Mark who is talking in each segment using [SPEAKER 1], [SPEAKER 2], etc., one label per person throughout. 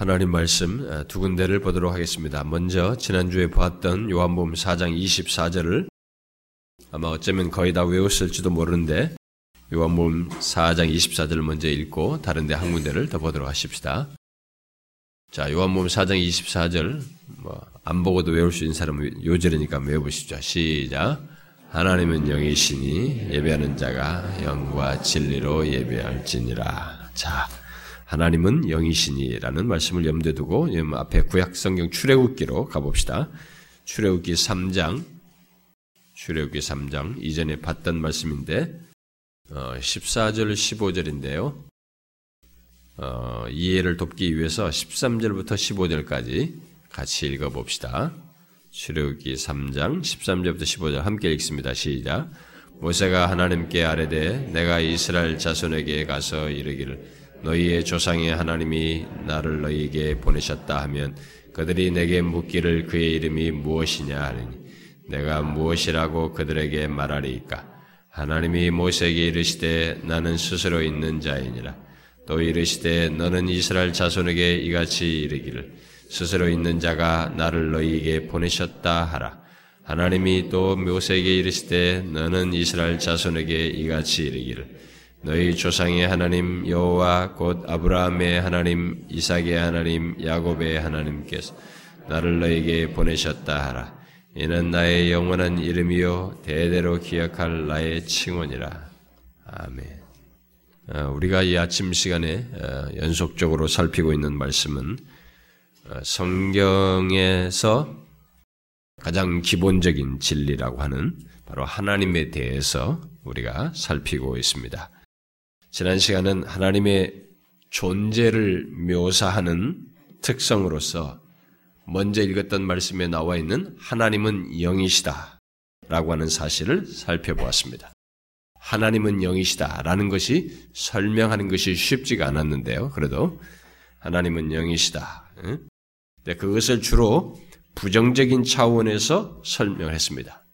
[SPEAKER 1] 하나님 말씀 두 군데를 보도록 하겠습니다. 먼저 지난주에 보았던 요한복음 4장 24절을 아마 어쩌면 거의 다 외웠을지도 모르는데 요한복음 4장 24절을 먼저 읽고 다른 데 한 군데를 더 보도록 하십시다. 자, 요한복음 4장 24절 뭐 안 보고도 외울 수 있는 사람은 요절이니까 외워보시죠. 시작. 하나님은 영이시니 예배하는 자가 영과 진리로 예배할지니라. 자, 하나님은 영이시니라는 말씀을 염두에 두고 앞에 구약 성경 출애굽기로 가봅시다. 출애굽기 3장 출애굽기 3장 이전에 봤던 말씀인데 어, 14절 15절인데요. 어, 이해를 돕기 위해서 13절부터 15절까지 같이 읽어봅시다. 출애굽기 3장 13절부터 15절 함께 읽습니다. 시작. 모세가 하나님께 아뢰되 내가 이스라엘 자손에게 가서 이르기를 너희의 조상의 하나님이 나를 너희에게 보내셨다 하면 그들이 내게 묻기를 그의 이름이 무엇이냐 하니 내가 무엇이라고 그들에게 말하리이까? 하나님이 모세에게 이르시되 나는 스스로 있는 자이니라. 또 이르시되 너는 이스라엘 자손에게 이같이 이르기를 스스로 있는 자가 나를 너희에게 보내셨다 하라. 하나님이 또 모세에게 이르시되 너는 이스라엘 자손에게 이같이 이르기를 너희 조상의 하나님 여호와 곧 아브라함의 하나님 이삭의 하나님 야곱의 하나님께서 나를 너에게 보내셨다 하라 이는 나의 영원한 이름이요 대대로 기억할 나의 칭원이라 아멘. 어, 우리가 이 아침 시간에 어, 연속적으로 살피고 있는 말씀은 어, 성경에서 가장 기본적인 진리라고 하는 바로 하나님에 대해서 우리가 살피고 있습니다. 지난 시간은 하나님의 존재를 묘사하는 특성으로서 먼저 읽었던 말씀에 나와 있는 하나님은 영이시다 라고 하는 사실을 살펴보았습니다. 하나님은 영이시다 라는 것이 설명하는 것이 쉽지가 않았는데요. 그래도 하나님은 영이시다. 그것을 주로 부정적인 차원에서 설명을 했습니다.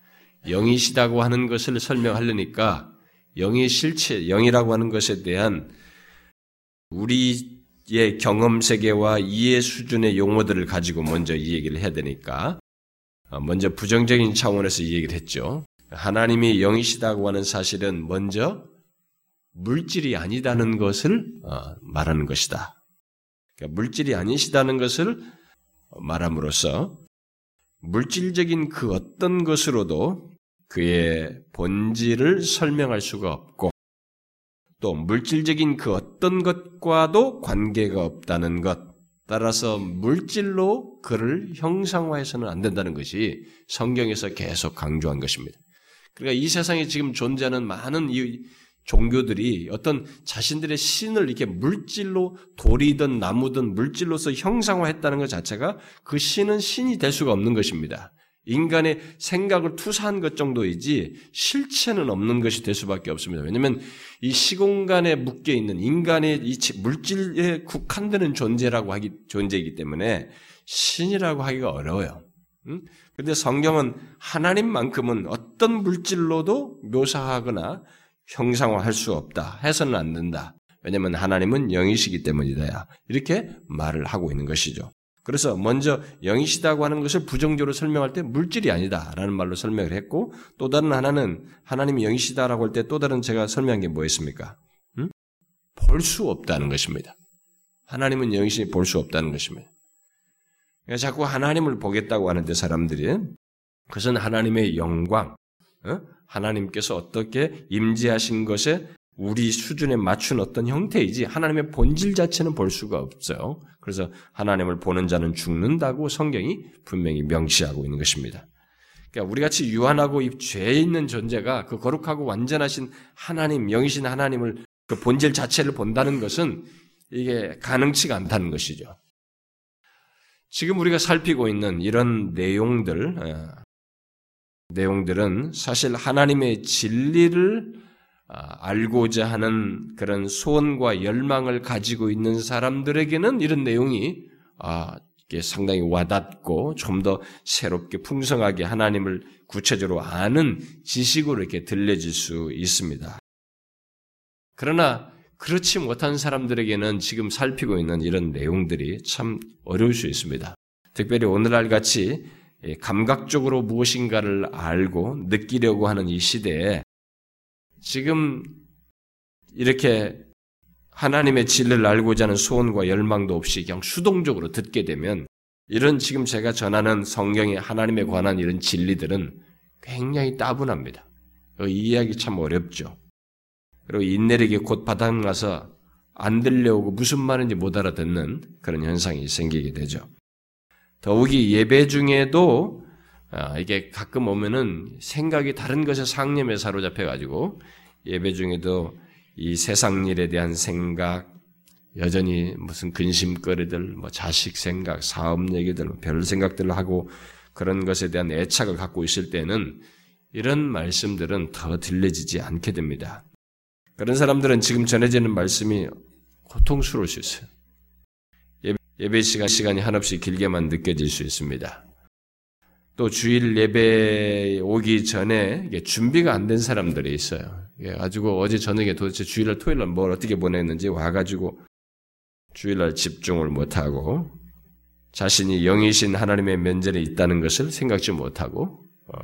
[SPEAKER 1] 영이시다고 하는 것을 설명하려니까 영의 실체, 영이라고 하는 것에 대한 우리의 경험 세계와 이해 수준의 용어들을 가지고 먼저 이 얘기를 해야 되니까 어, 먼저 부정적인 차원에서 이 얘기를 했죠. 하나님이 영이시다고 하는 사실은 먼저 물질이 아니다는 것을 어, 말하는 것이다. 그러니까 물질이 아니시다는 것을 말함으로써 물질적인 그 어떤 것으로도 그의 본질을 설명할 수가 없고 또 물질적인 그 어떤 것과도 관계가 없다는 것 따라서 물질로 그를 형상화해서는 안 된다는 것이 성경에서 계속 강조한 것입니다. 그러니까 이 세상에 지금 존재하는 많은 이 종교들이 어떤 자신들의 신을 이렇게 물질로 돌이든 나무든 물질로서 형상화했다는 것 자체가 그 신은 신이 될 수가 없는 것입니다. 인간의 생각을 투사한 것 정도이지 실체는 없는 것이 될 수밖에 없습니다. 왜냐하면 이 시공간에 묶여 있는 인간의 이 물질에 국한되는 존재라고 하기 존재이기 때문에 신이라고 하기가 어려워요. 그런데 성경은 하나님만큼은 어떤 물질로도 묘사하거나 형상화할 수 없다. 해서는 안 된다. 왜냐하면 하나님은 영이시기 때문이다. 이렇게 말을 하고 있는 것이죠. 그래서 먼저 영이시다고 하는 것을 부정적으로 설명할 때 물질이 아니다라는 말로 설명을 했고 또 다른 하나는 하나님이 영이시다라고 할 때 또 다른 제가 설명한 게 뭐였습니까? 음? 볼수 없다는 것입니다. 하나님은 영이시니 볼 수 없다는 것입니다. 그러니까 자꾸 하나님을 보겠다고 하는데 사람들이 그것은 하나님의 영광, 어? 하나님께서 어떻게 임재하신 것에 우리 수준에 맞춘 어떤 형태이지 하나님의 본질 자체는 볼 수가 없어요. 그래서 하나님을 보는 자는 죽는다고 성경이 분명히 명시하고 있는 것입니다. 그러니까 우리 같이 유한하고 죄 있는 존재가 그 거룩하고 완전하신 하나님, 영이신 하나님을 그 본질 자체를 본다는 것은 이게 가능치가 않다는 것이죠. 지금 우리가 살피고 있는 이런 내용들, 어, 내용들은 사실 하나님의 진리를 아, 알고자 하는 그런 소원과 열망을 가지고 있는 사람들에게는 이런 내용이 아, 상당히 와닿고 좀 더 새롭게 풍성하게 하나님을 구체적으로 아는 지식으로 이렇게 들려질 수 있습니다. 그러나 그렇지 못한 사람들에게는 지금 살피고 있는 이런 내용들이 참 어려울 수 있습니다. 특별히 오늘날 같이 감각적으로 무엇인가를 알고 느끼려고 하는 이 시대에 지금 이렇게 하나님의 진리를 알고자 하는 소원과 열망도 없이 그냥 수동적으로 듣게 되면 이런 지금 제가 전하는 성경의 하나님에 관한 이런 진리들은 굉장히 따분합니다. 이해하기 참 어렵죠. 그리고 인내력이 곧 바닥나서 안 들려오고 무슨 말인지 못 알아듣는 그런 현상이 생기게 되죠. 더욱이 예배 중에도 아, 이게 가끔 오면은 생각이 다른 것에 상념에 사로잡혀가지고 예배 중에도 이 세상 일에 대한 생각, 여전히 무슨 근심거리들, 뭐 자식 생각, 사업 얘기들, 뭐별 생각들을 하고 그런 것에 대한 애착을 갖고 있을 때는 이런 말씀들은 더 들려지지 않게 됩니다. 그런 사람들은 지금 전해지는 말씀이 고통스러울 수 있어요. 예배 시간, 시간이 한없이 길게만 느껴질 수 있습니다. 또 주일 예배 오기 전에 준비가 안 된 사람들이 있어요. 가지고 어제 저녁에 도대체 주일날 토요일날 뭘 어떻게 보냈는지 와가지고 주일날 집중을 못하고 자신이 영이신 하나님의 면전에 있다는 것을 생각지 못하고 어,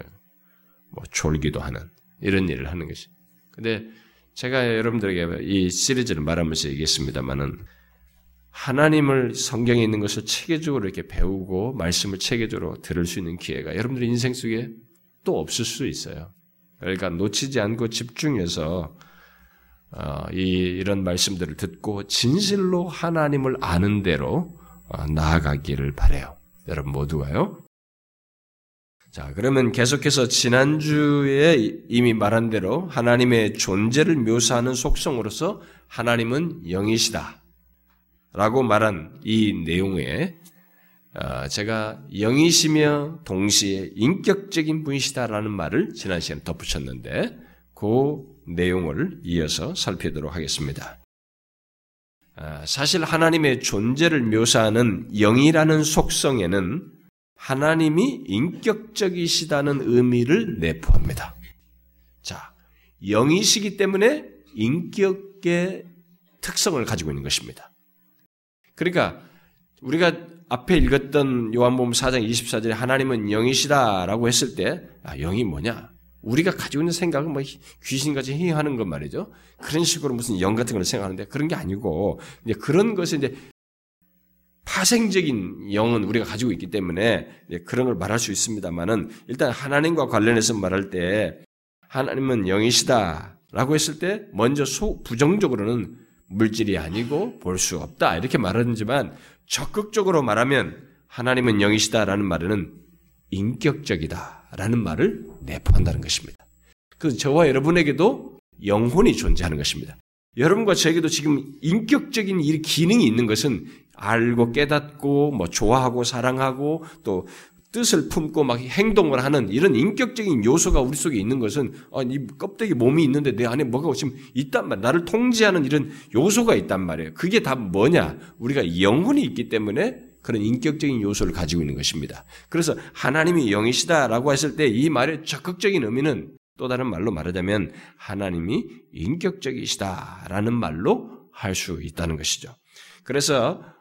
[SPEAKER 1] 뭐 졸기도 하는 이런 일을 하는 것이. 근데 제가 여러분들에게 이 시리즈를 말하면서 얘기했습니다만은 하나님을 성경에 있는 것을 체계적으로 이렇게 배우고 말씀을 체계적으로 들을 수 있는 기회가 여러분들의 인생 속에 또 없을 수 있어요. 그러니까 놓치지 않고 집중해서 어, 이, 이런 말씀들을 듣고 진실로 하나님을 아는 대로 어, 나아가기를 바래요. 여러분 모두가요. 자, 그러면 계속해서 지난주에 이미 말한 대로 하나님의 존재를 묘사하는 속성으로서 하나님은 영이시다. 라고 말한 이 내용에 어, 제가 영이시며 동시에 인격적인 분이시다라는 말을 지난 시간에 덧붙였는데 그 내용을 이어서 살피도록 하겠습니다. 어, 사실 하나님의 존재를 묘사하는 영이라는 속성에는 하나님이 인격적이시다는 의미를 내포합니다. 자, 영이시기 때문에 인격의 특성을 가지고 있는 것입니다. 그러니까 우리가 앞에 읽었던 요한복음 4장 24절에 하나님은 영이시다라고 했을 때 아, 영이 뭐냐? 우리가 가지고 있는 생각은 뭐 귀신같이 행하는 것 말이죠. 그런 식으로 무슨 영 같은 걸 생각하는데 그런 게 아니고 이제 그런 것을 이제 파생적인 영은 우리가 가지고 있기 때문에 그런 걸 말할 수 있습니다만은 일단 하나님과 관련해서 말할 때 하나님은 영이시다라고 했을 때 먼저 소 부정적으로는 물질이 아니고 볼 수 없다 이렇게 말하지만 적극적으로 말하면 하나님은 영이시다라는 말에는 인격적이다라는 말을 내포한다는 것입니다. 그 저와 여러분에게도 영혼이 존재하는 것입니다. 여러분과 저에게도 지금 인격적인 이 기능이 있는 것은 알고 깨닫고 뭐 좋아하고 사랑하고 또 뜻을 품고 막 행동을 하는 이런 인격적인 요소가 우리 속에 있는 것은 아, 이 껍데기 몸이 있는데 내 안에 뭐가 지금 있단 말, 나를 통제하는 이런 요소가 있단 말이에요. 그게 다 뭐냐? 우리가 영혼이 있기 때문에 그런 인격적인 요소를 가지고 있는 것입니다. 그래서 하나님이 영이시다라고 했을 때 이 말의 적극적인 의미는 또 다른 말로 말하자면 하나님이 인격적이시다라는 말로 할 수 있다는 것이죠. 그래서 아,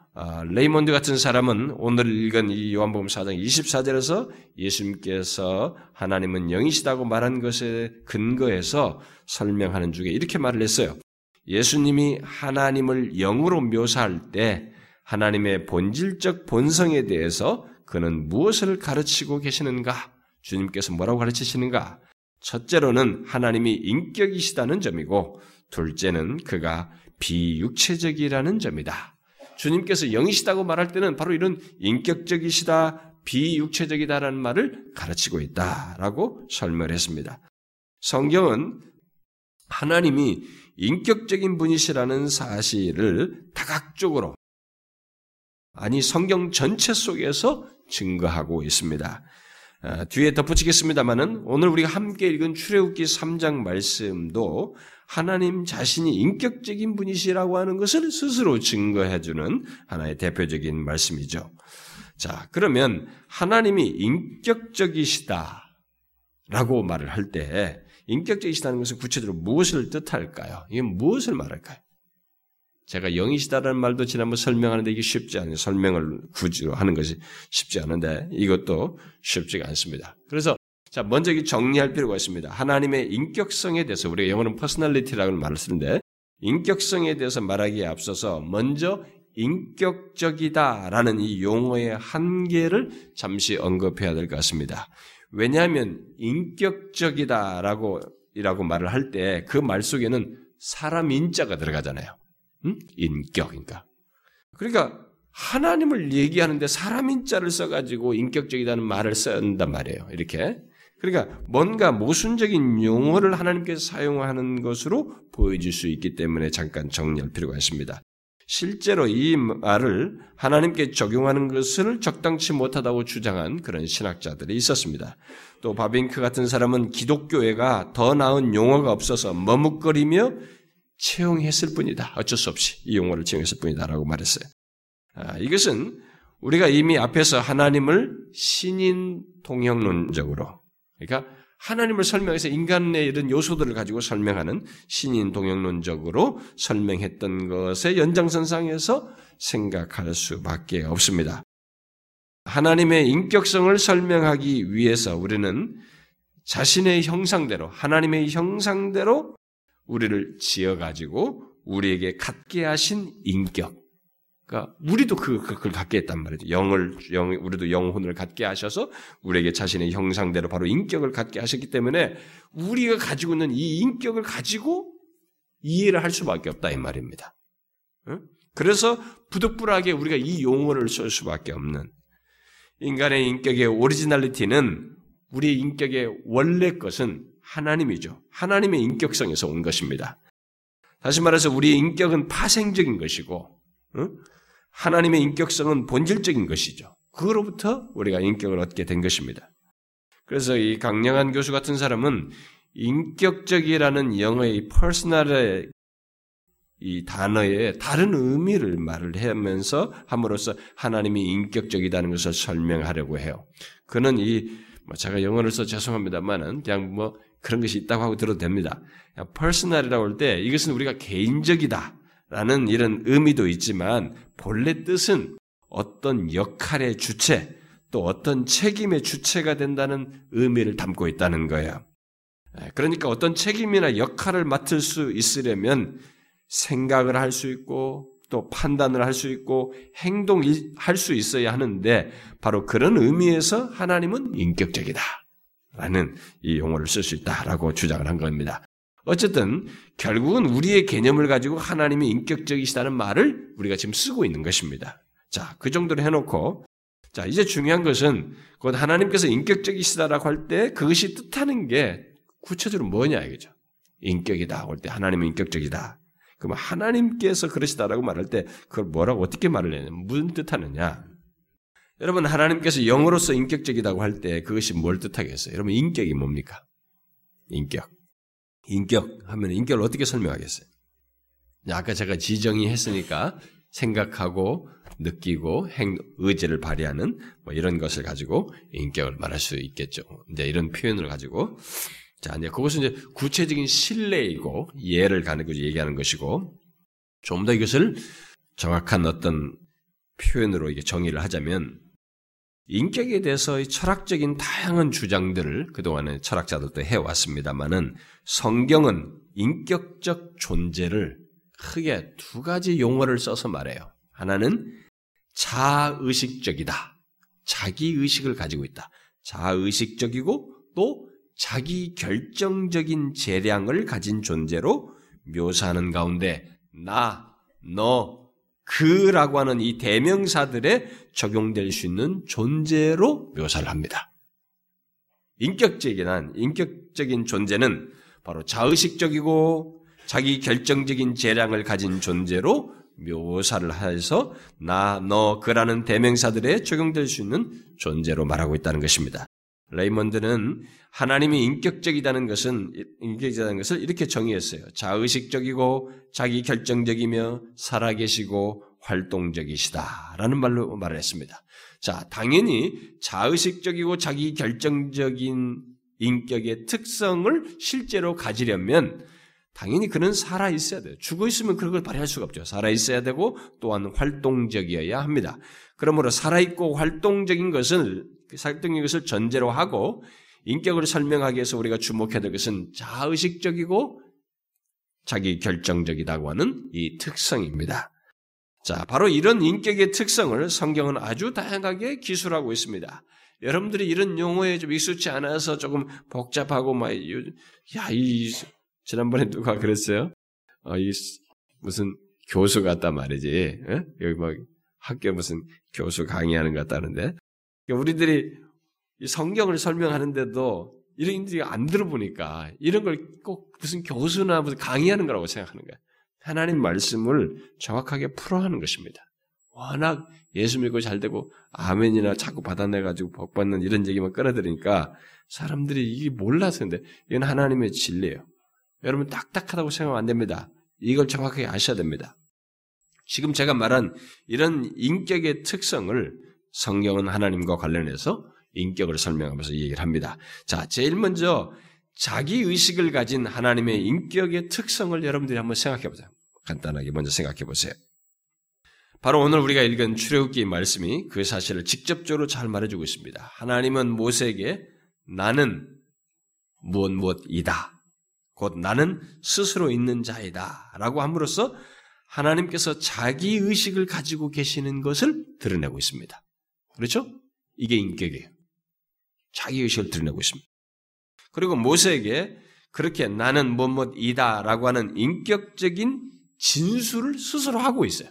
[SPEAKER 1] 레이몬드 같은 사람은 오늘 읽은 이 요한복음 4장 24절에서 예수님께서 하나님은 영이시다고 말한 것에 근거해서 설명하는 중에 이렇게 말을 했어요. 예수님이 하나님을 영으로 묘사할 때 하나님의 본질적 본성에 대해서 그는 무엇을 가르치고 계시는가? 주님께서 뭐라고 가르치시는가? 첫째로는 하나님이 인격이시다는 점이고, 둘째는 그가 비육체적이라는 점이다. 주님께서 영이시다고 말할 때는 바로 이런 인격적이시다, 비육체적이다라는 말을 가르치고 있다라고 설명을 했습니다. 성경은 하나님이 인격적인 분이시라는 사실을 다각적으로 아니 성경 전체 속에서 증거하고 있습니다. 아, 뒤에 덧붙이겠습니다만은 오늘 우리가 함께 읽은 출애굽기 3장 말씀도 하나님 자신이 인격적인 분이시라고 하는 것을 스스로 증거해주는 하나의 대표적인 말씀이죠. 자, 그러면 하나님이 인격적이시다 라고 말을 할 때 인격적이시다는 것은 구체적으로 무엇을 뜻할까요? 이게 무엇을 말할까요? 제가 영이시다라는 말도 지난번 설명하는데 이게 쉽지 않아요. 설명을 굳이 하는 것이 쉽지 않은데 이것도 쉽지가 않습니다. 그래서 자 먼저 정리할 필요가 있습니다. 하나님의 인격성에 대해서 우리가 영어는 personality라고 말을 쓰는데 인격성에 대해서 말하기에 앞서서 먼저 인격적이다라는 이 용어의 한계를 잠시 언급해야 될 것 같습니다. 왜냐하면 인격적이다라고 이라고 말을 할 때 그 말 속에는 사람 인자가 들어가잖아요. 응? 인격인가. 그러니까 하나님을 얘기하는데 사람 인자를 써가지고 인격적이다는 말을 쓴단 말이에요. 이렇게. 그러니까 뭔가 모순적인 용어를 하나님께서 사용하는 것으로 보여질 수 있기 때문에 잠깐 정리할 필요가 있습니다. 실제로 이 말을 하나님께 적용하는 것을 적당치 못하다고 주장한 그런 신학자들이 있었습니다. 또 바빙크 같은 사람은 기독교회가 더 나은 용어가 없어서 머뭇거리며 채용했을 뿐이다. 어쩔 수 없이 이 용어를 채용했을 뿐이다라고 말했어요. 아, 이것은 우리가 이미 앞에서 하나님을 신인 통형론적으로 그러니까 하나님을 설명해서 인간의 이런 요소들을 가지고 설명하는 신인 동영론적으로 설명했던 것의 연장선상에서 생각할 수밖에 없습니다. 하나님의 인격성을 설명하기 위해서 우리는 자신의 형상대로, 하나님의 형상대로 우리를 지어가지고 우리에게 갖게 하신 인격, 그러니까 우리도 그, 그, 그걸 갖게 했단 말이죠. 영을 영 우리도 영혼을 갖게 하셔서 우리에게 자신의 형상대로 바로 인격을 갖게 하셨기 때문에 우리가 가지고 있는 이 인격을 가지고 이해를 할 수밖에 없다 이 말입니다. 그래서 부득불하게 우리가 이 용어를 쓸 수밖에 없는 인간의 인격의 오리지널리티는 우리의 인격의 원래 것은 하나님이죠. 하나님의 인격성에서 온 것입니다. 다시 말해서 우리의 인격은 파생적인 것이고 하나님의 인격성은 본질적인 것이죠. 그로부터 우리가 인격을 얻게 된 것입니다. 그래서 이 강령한 교수 같은 사람은 인격적이라는 영어의 퍼스널의 이 단어에 다른 의미를 말을 하면서 함으로써 하나님이 인격적이다는 것을 설명하려고 해요. 그는 이, 뭐 제가 영어를 써 죄송합니다만은 그냥 뭐 그런 것이 있다고 하고 들어도 됩니다. 퍼스널이라고 할 때 이것은 우리가 개인적이다. 라는 이런 의미도 있지만 본래 뜻은 어떤 역할의 주체 또 어떤 책임의 주체가 된다는 의미를 담고 있다는 거예요. 예, 그러니까 어떤 책임이나 역할을 맡을 수 있으려면 생각을 할 수 있고 또 판단을 할 수 있고 행동할 수 있어야 하는데 바로 그런 의미에서 하나님은 인격적이다. 라는 이 용어를 쓸 수 있다라고 주장을 한 겁니다. 어쨌든 결국은 우리의 개념을 가지고 하나님이 인격적이시다는 말을 우리가 지금 쓰고 있는 것입니다. 자, 그 정도로 해놓고 자, 이제 중요한 것은 곧 하나님께서 인격적이시다라고 할 때 그것이 뜻하는 게 구체적으로 뭐냐 이거죠. 인격이다 할때 하나님은 인격적이다. 그럼 하나님께서 그러시다라고 말할 때 그걸 뭐라고 어떻게 말을 해야 무슨 뜻하느냐? 여러분 하나님께서 영으로서 인격적이다고 할 때 그것이 뭘 뜻하겠어요? 여러분 인격이 뭡니까? 인격. 인격 하면 인격을 어떻게 설명하겠어요? 아까 제가 지정이 했으니까 생각하고 느끼고 행, 의지를 발휘하는 뭐 이런 것을 가지고 인격을 말할 수 있겠죠. 이제 이런 표현을 가지고 자, 이제 그것은 이제 구체적인 신뢰이고 예를 가는 거 얘기하는 것이고 좀 더 이것을 정확한 어떤 표현으로 이게 정의를 하자면 인격에 대해서의 철학적인 다양한 주장들을 그동안에 철학자들도 해왔습니다만은 성경은 인격적 존재를 크게 두 가지 용어를 써서 말해요. 하나는 자의식적이다. 자기 의식을 가지고 있다. 자의식적이고 또 자기 결정적인 재량을 가진 존재로 묘사하는 가운데 나, 너, 그라고 하는 이 대명사들에 적용될 수 있는 존재로 묘사를 합니다. 인격적인 한, 인격적인 존재는 바로 자의식적이고 자기 결정적인 재량을 가진 존재로 묘사를 해서 나, 너, 그라는 대명사들에 적용될 수 있는 존재로 말하고 있다는 것입니다. 레이먼드는 하나님이 인격적이다는 것은 인격적이다는 것을 이렇게 정의했어요. 자의식적이고 자기 결정적이며 살아계시고 활동적이시다라는 말로 말을 했습니다. 자, 당연히 자의식적이고 자기 결정적인 인격의 특성을 실제로 가지려면 당연히 그는 살아 있어야 돼요. 죽어 있으면 그런 걸 발휘할 수가 없죠. 살아 있어야 되고 또한 활동적이어야 합니다. 그러므로 살아 있고 활동적인 것을 활동적인 것을 전제로 하고 인격을 설명하기 위해서 우리가 주목해야 될 것은 자의식적이고 자기 결정적이다고 하는 이 특성입니다. 자, 바로 이런 인격의 특성을 성경은 아주 다양하게 기술하고 있습니다. 여러분들이 이런 용어에 좀 익숙치 않아서 조금 복잡하고 막, 야, 이, 지난번에 누가 그랬어요? 어, 이, 무슨 교수 같단 말이지. 에? 여기 막 학교 무슨 교수 강의하는 것 같다는데. 그러니까 우리들이 성경을 설명하는데도 이런 일들이 안 들어보니까 이런 걸 꼭 무슨 교수나 무슨 강의하는 거라고 생각하는 거야. 하나님 말씀을 정확하게 풀어하는 것입니다. 워낙 예수 믿고 잘 되고 아멘이나 자꾸 받아내가지고 복 받는 이런 얘기만 끌어들이니까 사람들이 이게 몰라서 근데 이건 하나님의 진리예요. 여러분 딱딱하다고 생각하면 안 됩니다. 이걸 정확하게 아셔야 됩니다. 지금 제가 말한 이런 인격의 특성을 성경은 하나님과 관련해서 인격을 설명하면서 얘기를 합니다. 자, 제일 먼저 자기 의식을 가진 하나님의 인격의 특성을 여러분들이 한번 생각해 보세요. 간단하게 먼저 생각해 보세요. 바로 오늘 우리가 읽은 출애굽기 말씀이 그 사실을 직접적으로 잘 말해주고 있습니다. 하나님은 모세에게 나는 무엇 무엇이다. 곧 나는 스스로 있는 자이다. 라고 함으로써 하나님께서 자기 의식을 가지고 계시는 것을 드러내고 있습니다. 그렇죠? 이게 인격이에요. 자기 의식을 드러내고 있습니다. 그리고 모세에게 그렇게 나는 뭐뭐이다라고 하는 인격적인 진술을 스스로 하고 있어요.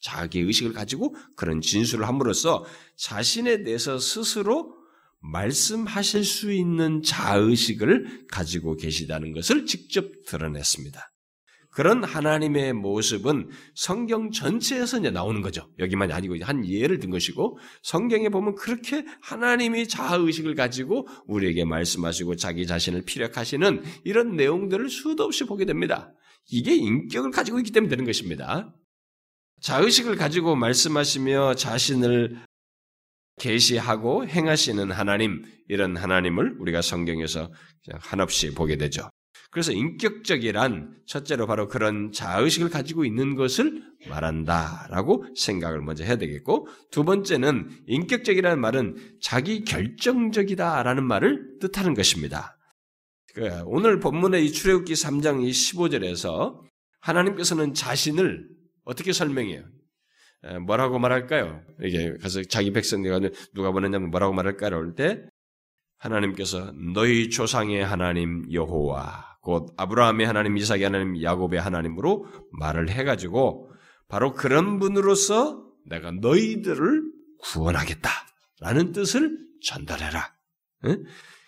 [SPEAKER 1] 자기 의식을 가지고 그런 진술을 함으로써 자신에 대해서 스스로 말씀하실 수 있는 자의식을 가지고 계시다는 것을 직접 드러냈습니다. 그런 하나님의 모습은 성경 전체에서 이제 나오는 거죠. 여기만이 아니고 한 예를 든 것이고 성경에 보면 그렇게 하나님이 자의식을 가지고 우리에게 말씀하시고 자기 자신을 피력하시는 이런 내용들을 수도 없이 보게 됩니다. 이게 인격을 가지고 있기 때문에 되는 것입니다. 자의식을 가지고 말씀하시며 자신을 계시하고 행하시는 하나님 이런 하나님을 우리가 성경에서 그냥 한없이 보게 되죠. 그래서 인격적이란 첫째로 바로 그런 자의식을 가지고 있는 것을 말한다라고 생각을 먼저 해야 되겠고 두 번째는 인격적이라는 말은 자기 결정적이다라는 말을 뜻하는 것입니다. 그 오늘 본문의 이 출애굽기 3장 이 15절에서 하나님께서는 자신을 어떻게 설명해요? 뭐라고 말할까요? 이게 가서 자기 백성들가 누가 보냈냐면 뭐라고 말할까요? 할때 하나님께서 너희 조상의 하나님 여호와 곧 아브라함의 하나님, 이삭의 하나님, 야곱의 하나님으로 말을 해가지고 바로 그런 분으로서 내가 너희들을 구원하겠다라는 뜻을 전달해라.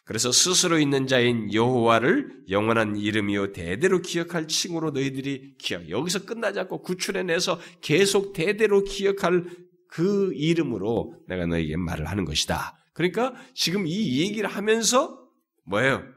[SPEAKER 1] 그래서 스스로 있는 자인 여호와를 영원한 이름이요 대대로 기억할 칭으로 너희들이 기억. 여기서 끝나지 않고 구출해내서 계속 대대로 기억할 그 이름으로 내가 너에게 말을 하는 것이다. 그러니까 지금 이 얘기를 하면서 뭐예요?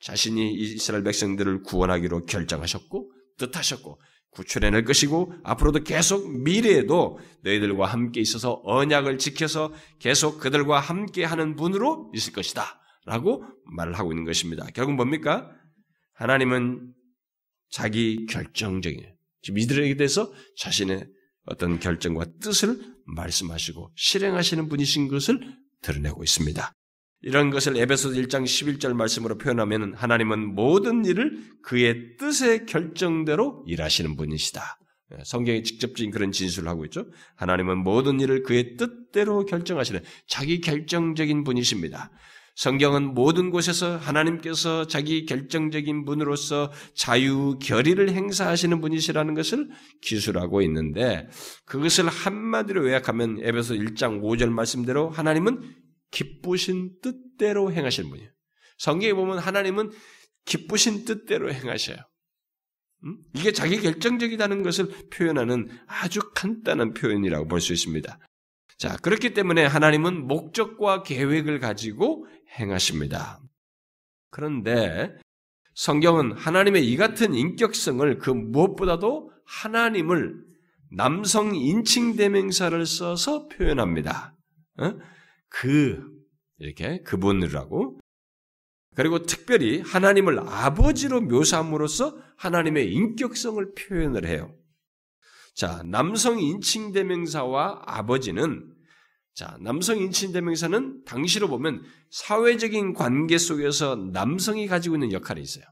[SPEAKER 1] 자신이 이스라엘 백성들을 구원하기로 결정하셨고 뜻하셨고 구출해낼 것이고 앞으로도 계속 미래에도 너희들과 함께 있어서 언약을 지켜서 계속 그들과 함께 하는 분으로 있을 것이다. 라고 말을 하고 있는 것입니다. 결국 뭡니까? 하나님은 자기 결정적인, 지금 이들에게 대해서 자신의 어떤 결정과 뜻을 말씀하시고 실행하시는 분이신 것을 드러내고 있습니다. 이런 것을 에베소 1장 11절 말씀으로 표현하면 하나님은 모든 일을 그의 뜻의 결정대로 일하시는 분이시다. 예, 성경이 직접적인 그런 진술을 하고 있죠. 하나님은 모든 일을 그의 뜻대로 결정하시는 자기 결정적인 분이십니다. 성경은 모든 곳에서 하나님께서 자기 결정적인 분으로서 자유 결의를 행사하시는 분이시라는 것을 기술하고 있는데 그것을 한마디로 요약하면 에베소 1장 5절 말씀대로 하나님은 기쁘신 뜻대로 행하시는 분이에요. 성경에 보면 하나님은 기쁘신 뜻대로 행하셔요. 음? 이게 자기 결정적이라는 것을 표현하는 아주 간단한 표현이라고 볼 수 있습니다. 자, 그렇기 때문에 하나님은 목적과 계획을 가지고 행하십니다. 그런데 성경은 하나님의 이 같은 인격성을 그 무엇보다도 하나님을 남성 인칭 대명사를 써서 표현합니다. 어? 그 이렇게 그분이라고 그리고 특별히 하나님을 아버지로 묘사함으로써 하나님의 인격성을 표현을 해요. 자, 남성 인칭 대명사와 아버지는 자, 남성 인칭 대명사는 당시로 보면 사회적인 관계 속에서 남성이 가지고 있는 역할이 있어요.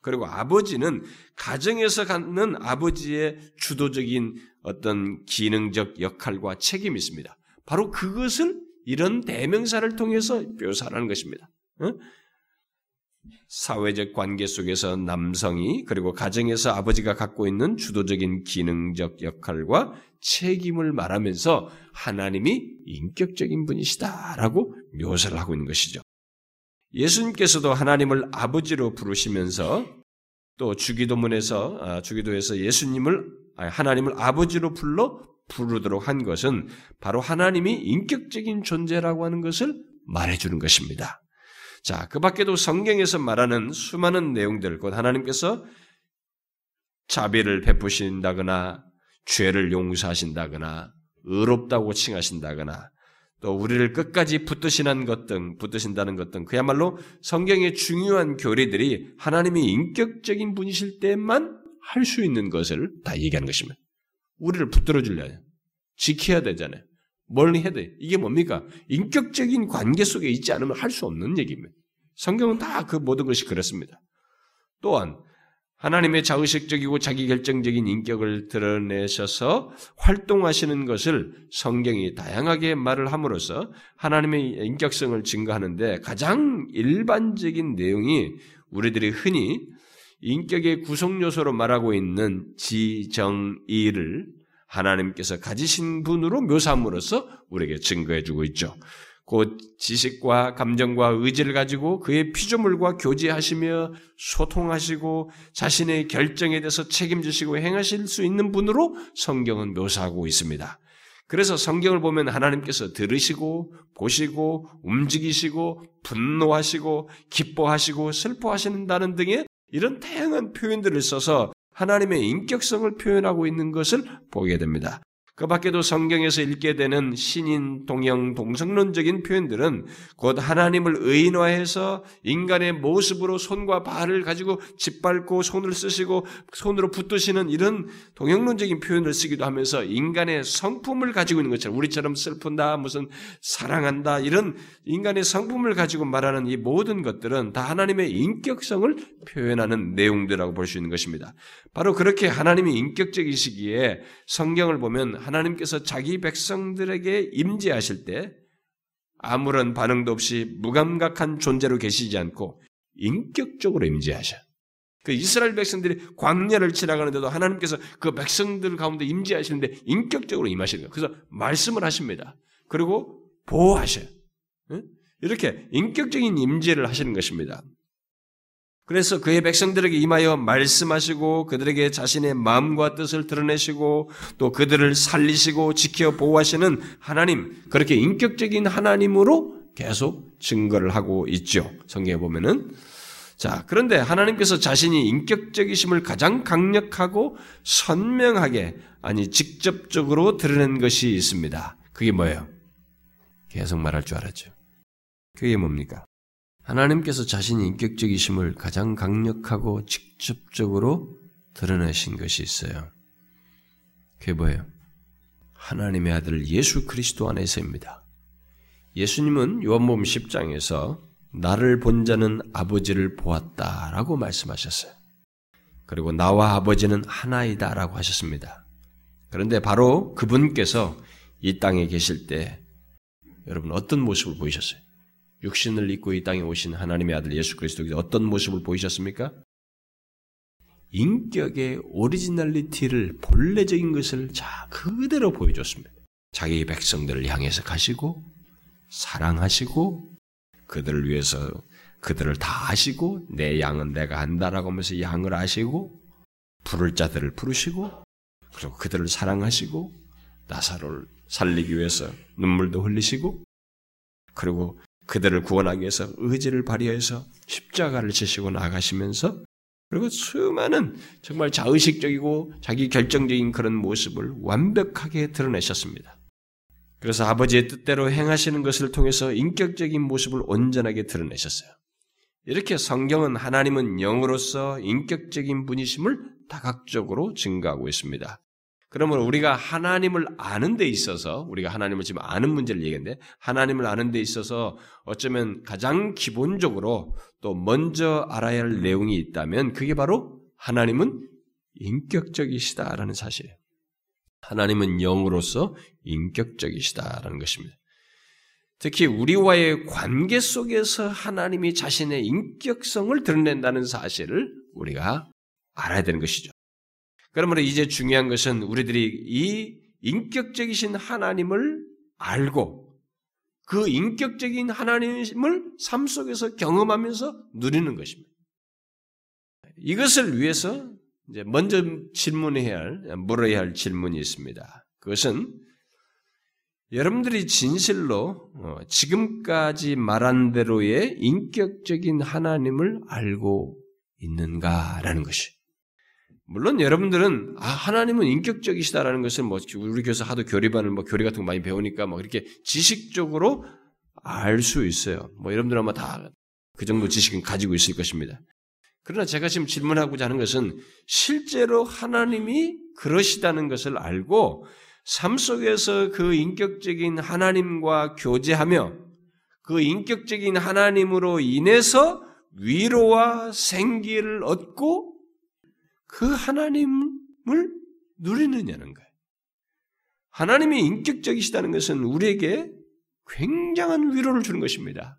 [SPEAKER 1] 그리고 아버지는 가정에서 갖는 아버지의 주도적인 어떤 기능적 역할과 책임이 있습니다. 바로 그것을 이런 대명사를 통해서 묘사하는 것입니다. 어? 사회적 관계 속에서 남성이 그리고 가정에서 아버지가 갖고 있는 주도적인 기능적 역할과 책임을 말하면서 하나님이 인격적인 분이시다라고 묘사를 하고 있는 것이죠. 예수님께서도 하나님을 아버지로 부르시면서 또 주기도문에서 아, 주기도에서 예수님을 하나님을 아버지로 불러 부르도록 한 것은 바로 하나님이 인격적인 존재라고 하는 것을 말해주는 것입니다. 자, 그 밖에도 성경에서 말하는 수많은 내용들, 곧 하나님께서 자비를 베푸신다거나, 죄를 용서하신다거나, 의롭다고 칭하신다거나, 또 우리를 끝까지 붙드시는 것 등, 붙드신다는 것 등, 그야말로 성경의 중요한 교리들이 하나님이 인격적인 분이실 때만 할 수 있는 것을 다 얘기하는 것입니다. 우리를 붙들어 주려요. 지켜야 되잖아요. 뭘 해야 돼? 이게 뭡니까? 인격적인 관계 속에 있지 않으면 할 수 없는 얘기입니다. 성경은 다 그 모든 것이 그렇습니다. 또한 하나님의 자의식적이고 자기결정적인 인격을 드러내셔서 활동하시는 것을 성경이 다양하게 말을 함으로써 하나님의 인격성을 증거하는데 가장 일반적인 내용이 우리들이 흔히 인격의 구성 요소로 말하고 있는 지정의를 하나님께서 가지신 분으로 묘사함으로써 우리에게 증거해 주고 있죠. 곧 지식과 감정과 의지를 가지고 그의 피조물과 교제하시며 소통하시고 자신의 결정에 대해서 책임지시고 행하실 수 있는 분으로 성경은 묘사하고 있습니다. 그래서 성경을 보면 하나님께서 들으시고 보시고 움직이시고 분노하시고 기뻐하시고 슬퍼하신다는 등의 이런 다양한 표현들을 써서 하나님의 인격성을 표현하고 있는 것을 보게 됩니다. 그 밖에도 성경에서 읽게 되는 신인, 동형, 동성론적인 표현들은 곧 하나님을 의인화해서 인간의 모습으로 손과 발을 가지고 짓밟고 손을 쓰시고 손으로 붙드시는 이런 동형론적인 표현을 쓰기도 하면서 인간의 성품을 가지고 있는 것처럼 우리처럼 슬픈다, 무슨 사랑한다, 이런 인간의 성품을 가지고 말하는 이 모든 것들은 다 하나님의 인격성을 표현하는 내용들이라고 볼 수 있는 것입니다. 바로 그렇게 하나님이 인격적이시기에 성경을 보면 하나님께서 자기 백성들에게 임재하실 때 아무런 반응도 없이 무감각한 존재로 계시지 않고 인격적으로 임재하셔. 그 이스라엘 백성들이 광야를 지나가는데도 하나님께서 그 백성들 가운데 임재하시는데 인격적으로 임하시는 거예요. 그래서 말씀을 하십니다. 그리고 보호하셔요. 이렇게 인격적인 임재를 하시는 것입니다. 그래서 그의 백성들에게 임하여 말씀하시고 그들에게 자신의 마음과 뜻을 드러내시고 또 그들을 살리시고 지켜 보호하시는 하나님, 그렇게 인격적인 하나님으로 계속 증거를 하고 있죠. 성경에 보면은. 자, 그런데 하나님께서 자신이 인격적이심을 가장 강력하고 선명하게, 아니, 직접적으로 드러낸 것이 있습니다. 그게 뭐예요? 계속 말할 줄 알았죠. 그게 뭡니까? 하나님께서 자신이 인격적이심을 가장 강력하고 직접적으로 드러내신 것이 있어요. 그게 뭐예요? 하나님의 아들 예수 그리스도 안에서입니다. 예수님은 요한복음 10장에서 나를 본 자는 아버지를 보았다라고 말씀하셨어요. 그리고 나와 아버지는 하나이다라고 하셨습니다. 그런데 바로 그분께서 이 땅에 계실 때 여러분 어떤 모습을 보이셨어요? 육신을 입고 이 땅에 오신 하나님의 아들 예수 그리스도께서 어떤 모습을 보이셨습니까? 인격의 originality를 본래적인 것을 자 그대로 보여줬습니다. 자기 백성들을 향해서 가시고 사랑하시고 그들을 위해서 그들을 다 아시고 내 양은 내가 한다라고 하면서 양을 아시고 부를 자들을 부르시고 그리고 그들을 사랑하시고 나사로를 살리기 위해서 눈물도 흘리시고 그리고 그들을 구원하기 위해서 의지를 발휘해서 십자가를 지시고 나가시면서 그리고 수많은 정말 자의식적이고 자기 결정적인 그런 모습을 완벽하게 드러내셨습니다. 그래서 아버지의 뜻대로 행하시는 것을 통해서 인격적인 모습을 온전하게 드러내셨어요. 이렇게 성경은 하나님은 영으로서 인격적인 분이심을 다각적으로 증가하고 있습니다. 그러므로 우리가 하나님을 아는 데 있어서 우리가 하나님을 지금 아는 문제를 얘기했는데 하나님을 아는 데 있어서 어쩌면 가장 기본적으로 또 먼저 알아야 할 내용이 있다면 그게 바로 하나님은 인격적이시다라는 사실이에요. 하나님은 영으로서 인격적이시다라는 것입니다. 특히 우리와의 관계 속에서 하나님이 자신의 인격성을 드러낸다는 사실을 우리가 알아야 되는 것이죠. 그러므로 이제 중요한 것은 우리들이 이 인격적이신 하나님을 알고 그 인격적인 하나님을 삶 속에서 경험하면서 누리는 것입니다. 이것을 위해서 이제 먼저 질문해야 할, 물어야 할 질문이 있습니다. 그것은 여러분들이 진실로 어, 지금까지 말한 대로의 인격적인 하나님을 알고 있는가라는 것이. 물론 여러분들은 아 하나님은 인격적이시다라는 것을 뭐 우리 교회에서 하도 교리반을 뭐 교리 같은 거 많이 배우니까 뭐 이렇게 지식적으로 알 수 있어요. 뭐 여러분들 아마 다 그 정도 지식은 가지고 있을 것입니다. 그러나 제가 지금 질문하고자 하는 것은 실제로 하나님이 그러시다는 것을 알고 삶 속에서 그 인격적인 하나님과 교제하며 그 인격적인 하나님으로 인해서 위로와 생기를 얻고 그 하나님을 누리느냐는 거예요. 하나님이 인격적이시다는 것은 우리에게 굉장한 위로를 주는 것입니다.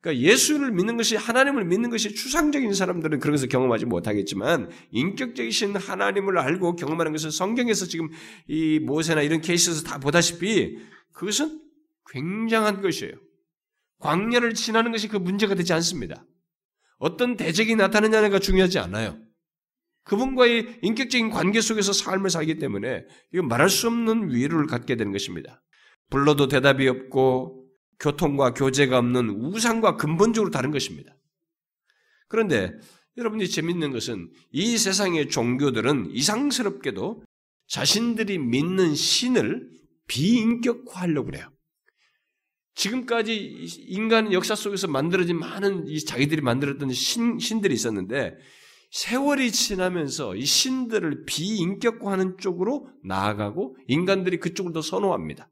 [SPEAKER 1] 그러니까 예수를 믿는 것이 하나님을 믿는 것이 추상적인 사람들은 그런 것을 경험하지 못하겠지만 인격적이신 하나님을 알고 경험하는 것은 성경에서 지금 이 모세나 이런 케이스에서 다 보다시피 그것은 굉장한 것이에요. 광야를 지나는 것이 그 문제가 되지 않습니다. 어떤 대적이 나타나냐가 중요하지 않아요. 그분과의 인격적인 관계 속에서 삶을 살기 때문에 이거 말할 수 없는 위로를 갖게 되는 것입니다. 불러도 대답이 없고 교통과 교제가 없는 우상과 근본적으로 다른 것입니다. 그런데 여러분이 재밌는 것은 이 세상의 종교들은 이상스럽게도 자신들이 믿는 신을 비인격화하려고 그래요. 지금까지 인간 역사 속에서 만들어진 많은 이 자기들이 만들었던 신, 신들이 있었는데 세월이 지나면서 이 신들을 비인격화하는 쪽으로 나아가고 인간들이 그쪽을 더 선호합니다.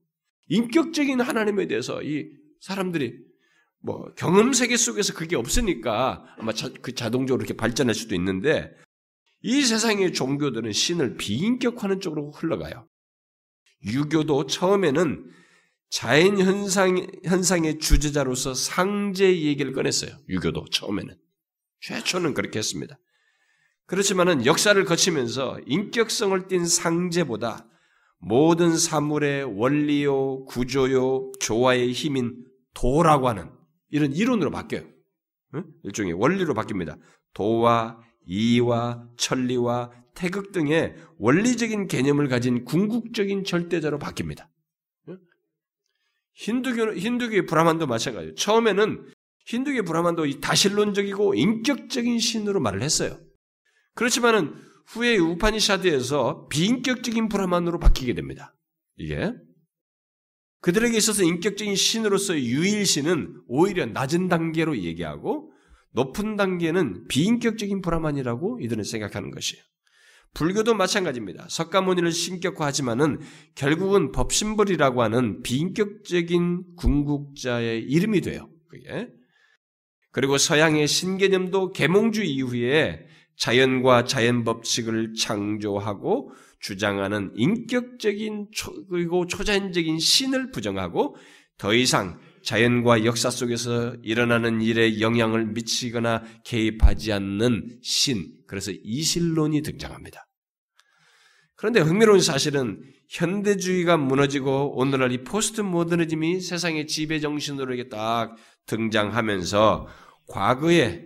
[SPEAKER 1] 인격적인 하나님에 대해서 이 사람들이 뭐 경험 세계 속에서 그게 없으니까 아마 자, 그 자동적으로 이렇게 발전할 수도 있는데 이 세상의 종교들은 신을 비인격화하는 쪽으로 흘러가요. 유교도 처음에는 자연 현상 현상의 주제자로서 상제 얘기를 꺼냈어요. 유교도 처음에는 최초는 그렇게 했습니다. 그렇지만은 역사를 거치면서 인격성을 띤 상제보다 모든 사물의 원리요, 구조요, 조화의 힘인 도라고 하는 이런 이론으로 바뀌어요. 일종의 원리로 바뀝니다. 도와 이와 천리와 태극 등의 원리적인 개념을 가진 궁극적인 절대자로 바뀝니다. 힌두교, 힌두교의 브라만도 마찬가지예요. 처음에는 힌두교의 브라만도 다실론적이고 인격적인 신으로 말을 했어요. 그렇지만은 후에 우파니샤드에서 비인격적인 브라만으로 바뀌게 됩니다. 이게 그들에게 있어서 인격적인 신으로서의 유일신은 오히려 낮은 단계로 얘기하고 높은 단계는 비인격적인 브라만이라고 이들은 생각하는 것이에요. 불교도 마찬가지입니다. 석가모니를 신격화하지만은 결국은 법신벌이라고 하는 비인격적인 궁극자의 이름이 돼요. 그게. 그리고 서양의 신개념도 계몽주 이후에 자연과 자연 법칙을 창조하고 주장하는 인격적인 초, 그리고 초자연적인 신을 부정하고 더 이상 자연과 역사 속에서 일어나는 일에 영향을 미치거나 개입하지 않는 신, 그래서 이실론이 등장합니다. 그런데 흥미로운 사실은 현대주의가 무너지고 오늘날 이 포스트 모더니즘이 세상의 지배 정신으로 이렇게 딱 등장하면서 과거에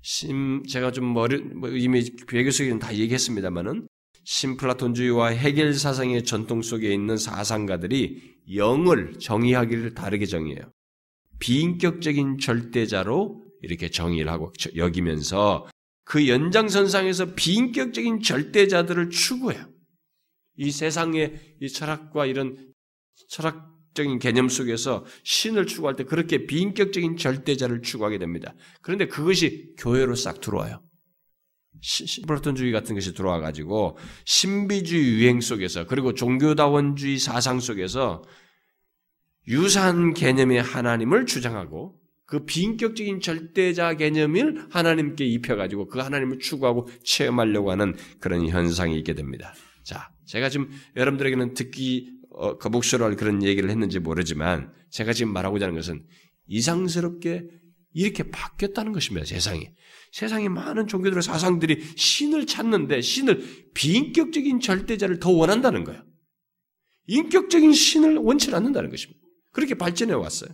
[SPEAKER 1] 심 제가 좀 머리 뭐 이미 배교 속에는 다 얘기했습니다만은 심플라톤주의와 해겔 사상의 전통 속에 있는 사상가들이 영을 정의하기를 다르게 정의해요. 비인격적인 절대자로 이렇게 정의를 하고 여기면서 그 연장선상에서 비인격적인 절대자들을 추구해요. 이 세상의 이 철학과 이런 철학 인격적인 개념 속에서 신을 추구할 때 그렇게 비인격적인 절대자를 추구하게 됩니다. 그런데 그것이 교회로 싹 들어와요. 플라톤주의 같은 것이 들어와 가지고 신비주의 유행 속에서 그리고 종교다원주의 사상 속에서 유사한 개념의 하나님을 주장하고 그 비인격적인 절대자 개념을 하나님께 입혀가지고 그 하나님을 추구하고 체험하려고 하는 그런 현상이 있게 됩니다. 자, 제가 지금 여러분들에게는 듣기 어, 거북스러울 그런 얘기를 했는지 모르지만 제가 지금 말하고자 하는 것은 이상스럽게 이렇게 바뀌었다는 것입니다. 세상이. 세상에 많은 종교들의 사상들이 신을 찾는데 신을 비인격적인 절대자를 더 원한다는 거예요. 인격적인 신을 원치 않는다는 것입니다. 그렇게 발전해 왔어요.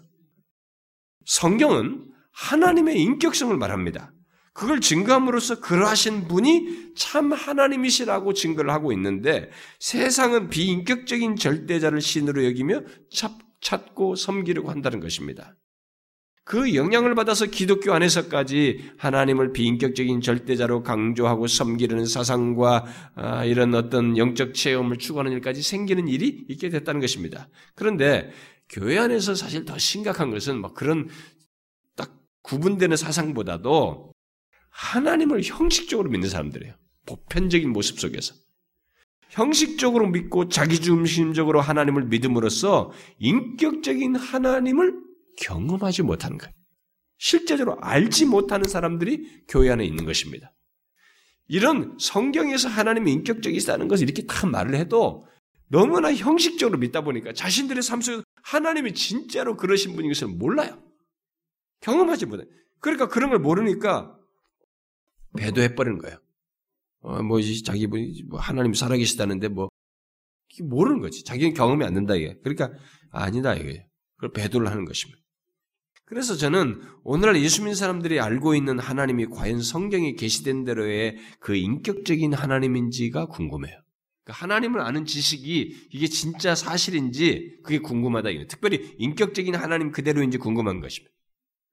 [SPEAKER 1] 성경은 하나님의 인격성을 말합니다. 그걸 증거함으로써 그러하신 분이 참 하나님이시라고 증거를 하고 있는데 세상은 비인격적인 절대자를 신으로 여기며 찾고 섬기려고 한다는 것입니다. 그 영향을 받아서 기독교 안에서까지 하나님을 비인격적인 절대자로 강조하고 섬기려는 사상과 아, 이런 어떤 영적 체험을 추구하는 일까지 생기는 일이 있게 됐다는 것입니다. 그런데 교회 안에서 사실 더 심각한 것은 뭐 그런 딱 구분되는 사상보다도 하나님을 형식적으로 믿는 사람들이에요. 보편적인 모습 속에서. 형식적으로 믿고 자기중심적으로 하나님을 믿음으로써 인격적인 하나님을 경험하지 못하는 거예요. 실제적으로 알지 못하는 사람들이 교회 안에 있는 것입니다. 이런 성경에서 하나님이 인격적이시다는 것을 이렇게 다 말을 해도 너무나 형식적으로 믿다 보니까 자신들의 삶 속에서 하나님이 진짜로 그러신 분인 것을 몰라요. 경험하지 못해. 그러니까 그런 걸 모르니까 배도해버리는 거예요. 어, 뭐, 자기 뭐, 하나님이 살아계시다는데 뭐, 모르는 거지. 자기는 경험이 안 된다, 이게. 그러니까, 아니다, 이게. 그걸 배도를 하는 것입니다. 그래서 저는 오늘날 예수 믿는 사람들이 알고 있는 하나님이 과연 성경에 계시된 대로의 그 인격적인 하나님인지가 궁금해요. 그러니까 하나님을 아는 지식이 이게 진짜 사실인지 그게 궁금하다. 특별히 인격적인 하나님 그대로인지 궁금한 것입니다.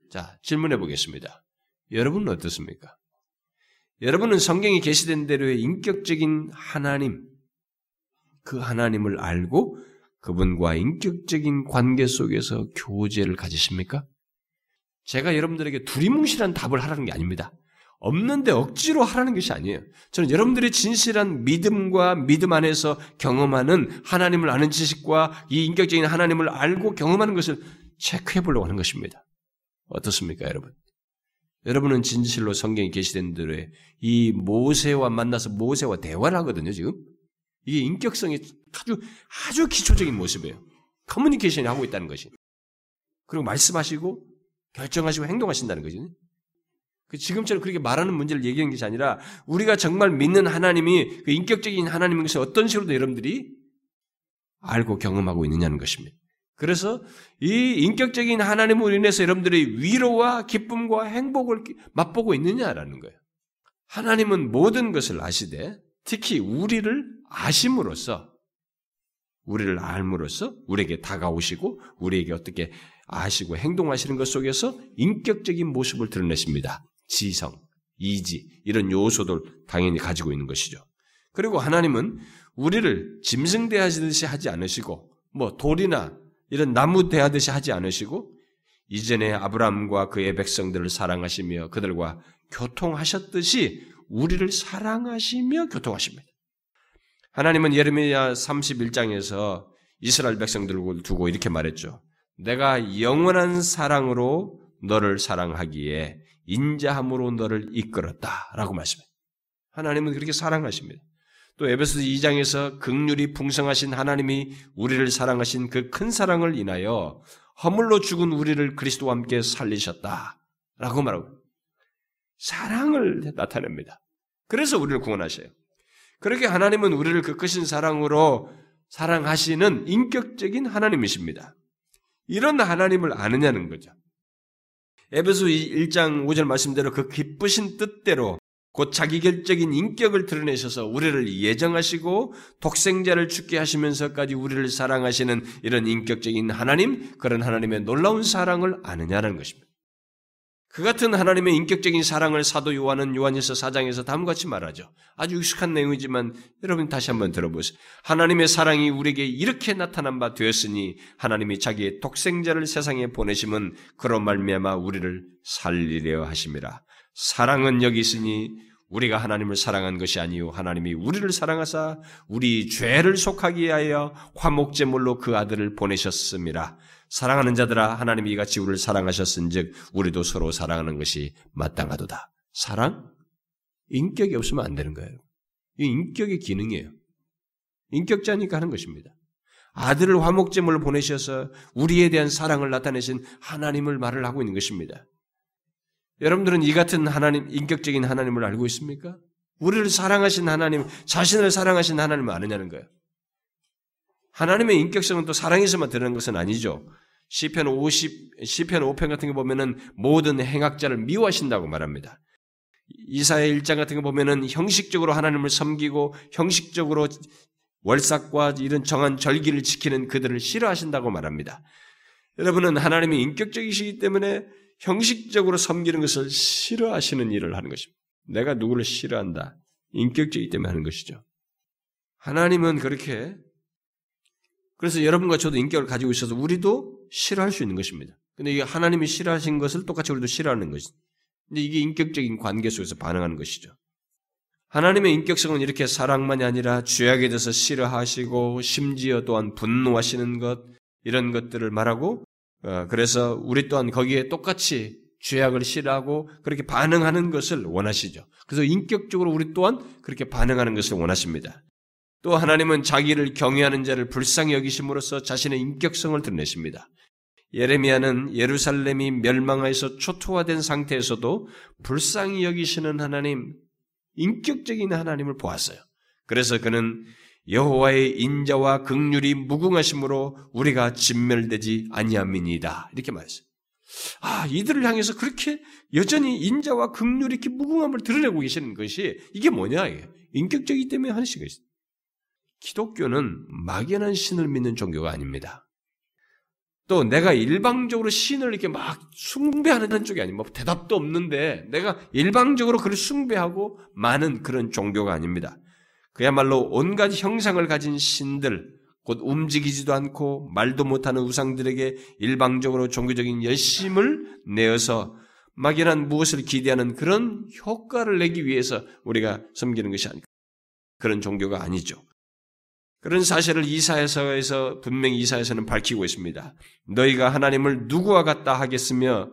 [SPEAKER 1] 자, 질문해 보겠습니다. 여러분은 어떻습니까? 여러분은 성경이 계시된 대로의 인격적인 하나님, 그 하나님을 알고 그분과 인격적인 관계 속에서 교제를 가지십니까? 제가 여러분들에게 두리뭉실한 답을 하라는 게 아닙니다. 없는데 억지로 하라는 것이 아니에요. 저는 여러분들의 진실한 믿음과 믿음 안에서 경험하는 하나님을 아는 지식과 이 인격적인 하나님을 알고 경험하는 것을 체크해 보려고 하는 것입니다. 어떻습니까, 여러분? 여러분은 진실로 성경에 계시된 대로의 이 모세와 만나서 모세와 대화를 하거든요, 지금. 이게 인격성이 아주, 아주 기초적인 모습이에요. 커뮤니케이션을 하고 있다는 것이. 그리고 말씀하시고, 결정하시고 행동하신다는 거죠. 그 지금처럼 그렇게 말하는 문제를 얘기하는 것이 아니라 우리가 정말 믿는 하나님이 그 인격적인 하나님인 것을 어떤 식으로도 여러분들이 알고 경험하고 있느냐는 것입니다. 그래서 이 인격적인 하나님으로 인해서 여러분들이 위로와 기쁨과 행복을 맛보고 있느냐라는 거예요. 하나님은 모든 것을 아시되 특히 우리를 아심으로써 우리를 알므로써 우리에게 다가오시고 우리에게 어떻게 아시고 행동하시는 것 속에서 인격적인 모습을 드러내십니다. 지성, 이지 이런 요소들 당연히 가지고 있는 것이죠. 그리고 하나님은 우리를 짐승 대하시듯이 하지 않으시고 뭐 돌이나 이런 나무 대하듯이 하지 않으시고 이전에 아브라함과 그의 백성들을 사랑하시며 그들과 교통하셨듯이 우리를 사랑하시며 교통하십니다. 하나님은 예레미야 31장에서 이스라엘 백성들을 두고 이렇게 말했죠. 내가 영원한 사랑으로 너를 사랑하기에 인자함으로 너를 이끌었다라고 말씀해요. 하나님은 그렇게 사랑하십니다. 또 에베소 2장에서 극률이 풍성하신 하나님이 우리를 사랑하신 그 큰 사랑을 인하여 허물로 죽은 우리를 그리스도와 함께 살리셨다라고 말하고 사랑을 나타냅니다. 그래서 우리를 구원하셔요. 그렇게 하나님은 우리를 그 크신 사랑으로 사랑하시는 인격적인 하나님이십니다. 이런 하나님을 아느냐는 거죠. 에베소 1장 5절 말씀대로 그 기쁘신 뜻대로 곧 자기결적인 인격을 드러내셔서 우리를 예정하시고 독생자를 죽게 하시면서까지 우리를 사랑하시는 이런 인격적인 하나님, 그런 하나님의 놀라운 사랑을 아느냐는 것입니다. 그 같은 하나님의 인격적인 사랑을 사도 요한은 요한일서 4장에서 다음과 같이 말하죠. 아주 익숙한 내용이지만 여러분 다시 한번 들어보세요. 하나님의 사랑이 우리에게 이렇게 나타난 바 되었으니 하나님이 자기의 독생자를 세상에 보내심은 그런 말미암아 우리를 살리려 하심이라. 사랑은 여기 있으니 우리가 하나님을 사랑한 것이 아니요 하나님이 우리를 사랑하사 우리 죄를 속하기 위하여 화목제물로 그 아들을 보내셨음이라. 사랑하는 자들아 하나님이 이같이 우리를 사랑하셨은즉 우리도 서로 사랑하는 것이 마땅하도다. 사랑? 인격이 없으면 안 되는 거예요. 이 인격의 기능이에요. 인격자니까 하는 것입니다. 아들을 화목제물로 보내셔서 우리에 대한 사랑을 나타내신 하나님을 말을 하고 있는 것입니다. 여러분들은 이 같은 하나님, 인격적인 하나님을 알고 있습니까? 우리를 사랑하신 하나님, 자신을 사랑하신 하나님을 아느냐는 거예요. 하나님의 인격성은 또 사랑에서만 드러나는 것은 아니죠. 시편 50, 시편 5편 같은 거 보면은 모든 행악자를 미워하신다고 말합니다. 이사의 1장 같은 거 보면은 형식적으로 하나님을 섬기고 형식적으로 월삭과 이런 정한 절기를 지키는 그들을 싫어하신다고 말합니다. 여러분은 하나님이 인격적이시기 때문에 형식적으로 섬기는 것을 싫어하시는 일을 하는 것입니다. 내가 누구를 싫어한다. 인격적이기 때문에 하는 것이죠. 하나님은 그렇게 그래서 여러분과 저도 인격을 가지고 있어서 우리도 싫어할 수 있는 것입니다. 근데 이게 하나님이 싫어하신 것을 똑같이 우리도 싫어하는 것이죠. 근데 이게 인격적인 관계 속에서 반응하는 것이죠. 하나님의 인격성은 이렇게 사랑만이 아니라 죄악에 대해서 싫어하시고 심지어 또한 분노하시는 것 이런 것들을 말하고 어, 그래서 우리 또한 거기에 똑같이 죄악을 싫어하고 그렇게 반응하는 것을 원하시죠. 그래서 인격적으로 우리 또한 그렇게 반응하는 것을 원하십니다. 또 하나님은 자기를 경외하는 자를 불쌍히 여기심으로써 자신의 인격성을 드러내십니다. 예레미야는 예루살렘이 멸망하여서 초토화된 상태에서도 불쌍히 여기시는 하나님, 인격적인 하나님을 보았어요. 그래서 그는 여호와의 인자와 극률이 무궁하심으로 우리가 진멸되지 아니함이니이다. 이렇게 말했어요. 아, 이들을 향해서 그렇게 여전히 인자와 극률이 이렇게 무궁함을 드러내고 계시는 것이 이게 뭐냐? 이게. 인격적이기 때문에 하는 것이 기독교는 막연한 신을 믿는 종교가 아닙니다. 또 내가 일방적으로 신을 이렇게 막 숭배하는 쪽이 아니고 뭐 대답도 없는데 내가 일방적으로 그를 숭배하고 많은 그런 종교가 아닙니다. 그야말로 온갖 형상을 가진 신들, 곧 움직이지도 않고 말도 못하는 우상들에게 일방적으로 종교적인 열심을 내어서 막연한 무엇을 기대하는 그런 효과를 내기 위해서 우리가 섬기는 것이 아니고 그런 종교가 아니죠. 그런 사실을 이사에서에서 분명히 이사에서는 밝히고 있습니다. 너희가 하나님을 누구와 같다 하겠으며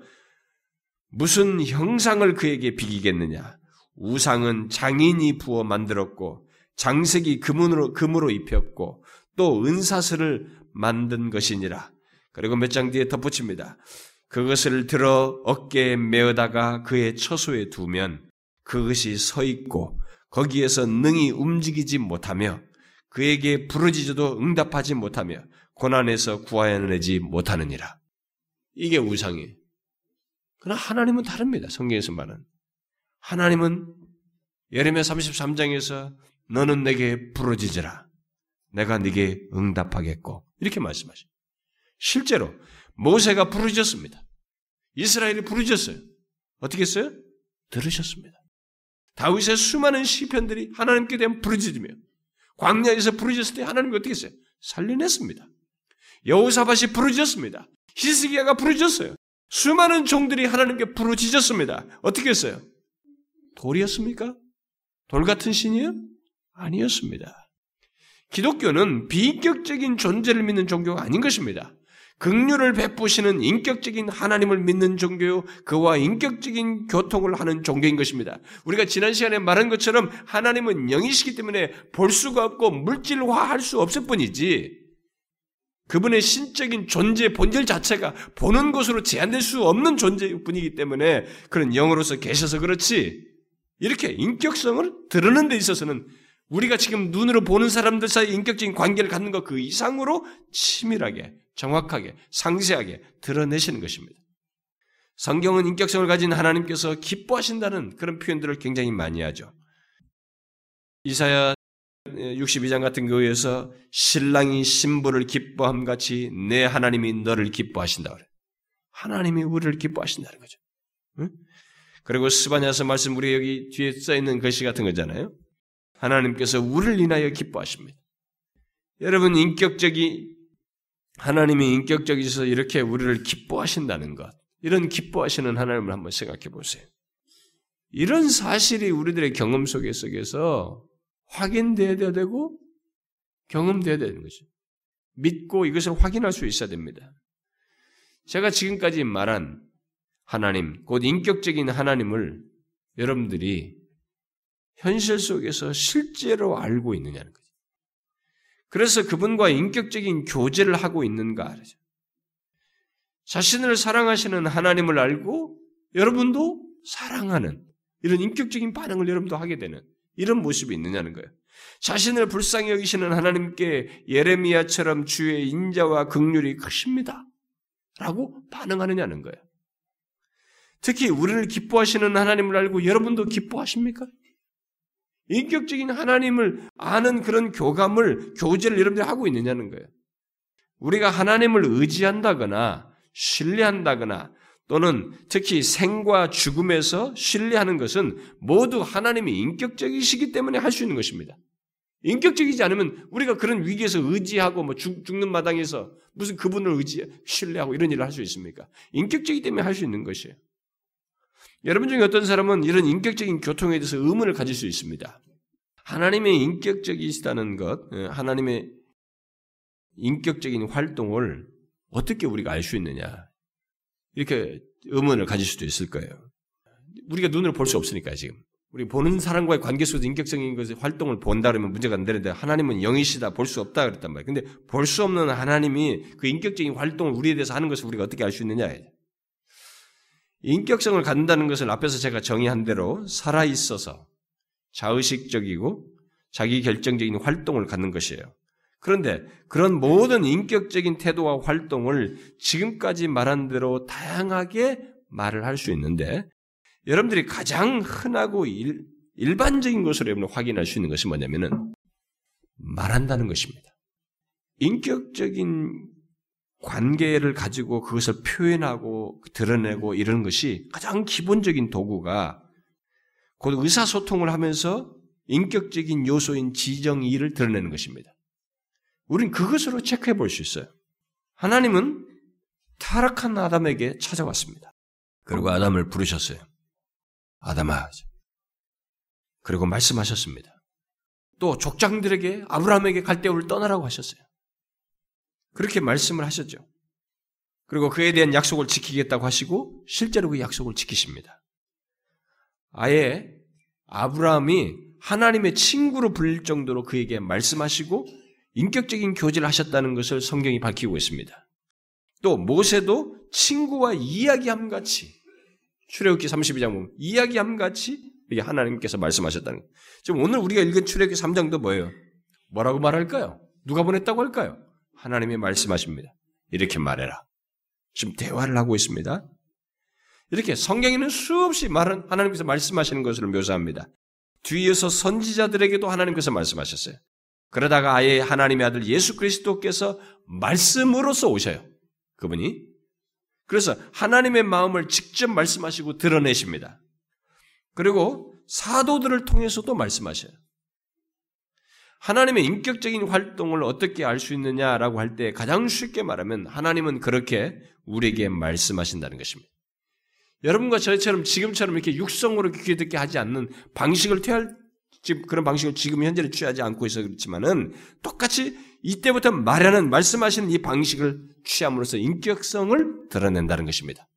[SPEAKER 1] 무슨 형상을 그에게 비기겠느냐? 우상은 장인이 부어 만들었고 장색이 금으로 금으로 입혔고 또 은사슬을 만든 것이니라. 그리고 몇 장 뒤에 덧붙입니다. 그것을 들어 어깨에 메어다가 그의 처소에 두면 그것이 서 있고 거기에서 능히 움직이지 못하며 그에게 부르짖어도 응답하지 못하며 고난에서 구하여내지 못하느니라. 이게 우상이에요. 그러나 하나님은 다릅니다. 성경에서 말은. 하나님은 예레미야 33장에서 너는 내게 부르짖으라. 내가 네게 응답하겠고 이렇게 말씀하셔. 실제로 모세가 부르짖었습니다. 이스라엘이 부르짖었어요. 어떻게 했어요? 들으셨습니다. 다윗의 수많은 시편들이 하나님께 대한 부르짖으며 광야에서 부르짖었을 때 하나님이 어떻게 했어요? 살려냈습니다. 여호사밭이 부르짖었습니다. 히스기야가 부르짖었어요. 수많은 종들이 하나님께 부르짖었습니다. 어떻게 했어요? 돌이었습니까? 돌 같은 신이요? 아니었습니다. 기독교는 비인격적인 존재를 믿는 종교가 아닌 것입니다. 극류를 베푸시는 인격적인 하나님을 믿는 종교요, 그와 인격적인 교통을 하는 종교인 것입니다. 우리가 지난 시간에 말한 것처럼 하나님은 영이시기 때문에 볼 수가 없고 물질화할 수 없을 뿐이지, 그분의 신적인 존재 본질 자체가 보는 것으로 제한될 수 없는 존재뿐이기 때문에 그런 영으로서 계셔서 그렇지, 이렇게 인격성을 드러는 데 있어서는 우리가 지금 눈으로 보는 사람들 사이 인격적인 관계를 갖는 것 그 이상으로 치밀하게, 정확하게, 상세하게 드러내시는 것입니다. 성경은 인격성을 가진 하나님께서 기뻐하신다는 그런 표현들을 굉장히 많이 하죠. 이사야 62장 같은 경우에서 신랑이 신부를 기뻐함 같이 내 하나님이 너를 기뻐하신다 그래. 하나님이 우리를 기뻐하신다는 거죠. 응? 그리고 스바냐서 말씀 우리 여기 뒤에 써 있는 글씨 같은 거잖아요. 하나님께서 우리를 인하여 기뻐하십니다. 여러분 인격적이 하나님이 인격적이셔서 이렇게 우리를 기뻐하신다는 것, 이런 기뻐하시는 하나님을 한번 생각해 보세요. 이런 사실이 우리들의 경험 속에 속에서 확인되어야 되고 경험되어야 되는 거죠. 믿고 이것을 확인할 수 있어야 됩니다. 제가 지금까지 말한 하나님, 곧 인격적인 하나님을 여러분들이 현실 속에서 실제로 알고 있느냐는. 그래서 그분과 인격적인 교제를 하고 있는가. 자신을 사랑하시는 하나님을 알고 여러분도 사랑하는 이런 인격적인 반응을 여러분도 하게 되는 이런 모습이 있느냐는 거예요. 자신을 불쌍히 여기시는 하나님께 예레미야처럼 주의 인자와 극률이 크십니다. 라고 반응하느냐는 거예요. 특히 우리를 기뻐하시는 하나님을 알고 여러분도 기뻐하십니까? 인격적인 하나님을 아는 그런 교감을, 교제를 여러분들이 하고 있느냐는 거예요. 우리가 하나님을 의지한다거나, 신뢰한다거나, 또는 특히 생과 죽음에서 신뢰하는 것은 모두 하나님이 인격적이시기 때문에 할 수 있는 것입니다. 인격적이지 않으면 우리가 그런 위기에서 의지하고 뭐 죽, 는 마당에서 무슨 그분을 의지, 신뢰하고 이런 일을 할 수 있습니까? 인격적이기 때문에 할 수 있는 것이에요. 여러분 중에 어떤 사람은 이런 인격적인 교통에 대해서 의문을 가질 수 있습니다. 하나님의 인격적이시다는 것, 예, 하나님의 인격적인 활동을 어떻게 우리가 알 수 있느냐. 이렇게 의문을 가질 수도 있을 거예요. 우리가 눈으로 볼 수 없으니까 지금. 우리 보는 사람과의 관계 속에서 인격적인 것의 활동을 본다 그러면 문제가 안 되는데 하나님은 영이시다 볼 수 없다 그랬단 말이에요. 근데 볼 수 없는 하나님이 그 인격적인 활동을 우리에 대해서 하는 것을 우리가 어떻게 알 수 있느냐. 인격성을 갖는다는 것을 앞에서 제가 정의한 대로 살아 있어서 자의식적이고 자기 결정적인 활동을 갖는 것이에요. 그런데 그런 모든 인격적인 태도와 활동을 지금까지 말한 대로 다양하게 말을 할 수 있는데 여러분들이 가장 흔하고 일, 일반적인 것으로 여러분 확인할 수 있는 것이 뭐냐면은 말한다는 것입니다. 인격적인 관계를 가지고 그것을 표현하고 드러내고 이런 것이 가장 기본적인 도구가 곧 의사소통을 하면서 인격적인 요소인 지정의를 드러내는 것입니다. 우린 그것으로 체크해 볼 수 있어요. 하나님은 타락한 아담에게 찾아왔습니다. 그리고 아담을 부르셨어요. 아담아. 그리고 말씀하셨습니다. 또 족장들에게 아브라함에게 갈대우를 떠나라고 하셨어요. 그렇게 말씀을 하셨죠. 그리고 그에 대한 약속을 지키겠다고 하시고 실제로 그 약속을 지키십니다. 아예 아브라함이 하나님의 친구로 불릴 정도로 그에게 말씀하시고 인격적인 교제를 하셨다는 것을 성경이 밝히고 있습니다. 또 모세도 친구와 이야기함 같이 출애굽기 32장 보면 이야기함 같이 이게 하나님께서 말씀하셨다는. 지금 오늘 우리가 읽은 출애굽기 3장도 뭐예요? 뭐라고 말할까요? 누가 보냈다고 할까요? 하나님이 말씀하십니다. 이렇게 말해라. 지금 대화를 하고 있습니다. 이렇게 성경에는 수없이 말은 하나님께서 말씀하시는 것을 묘사합니다. 뒤에서 선지자들에게도 하나님께서 말씀하셨어요. 그러다가 아예 하나님의 아들 예수 그리스도께서 말씀으로서 오셔요. 그분이. 그래서 하나님의 마음을 직접 말씀하시고 드러내십니다. 그리고 사도들을 통해서도 말씀하셔요. 하나님의 인격적인 활동을 어떻게 알 수 있느냐라고 할 때 가장 쉽게 말하면 하나님은 그렇게 우리에게 말씀하신다는 것입니다. 여러분과 저희처럼 지금처럼 이렇게 육성으로 귀 듣게 하지 않는 방식을 퇴할 지금 그런 방식을 지금 현재는 취하지 않고 있어 그렇지만은 똑같이 이때부터 말하는 말씀하시는 이 방식을 취함으로써 인격성을 드러낸다는 것입니다.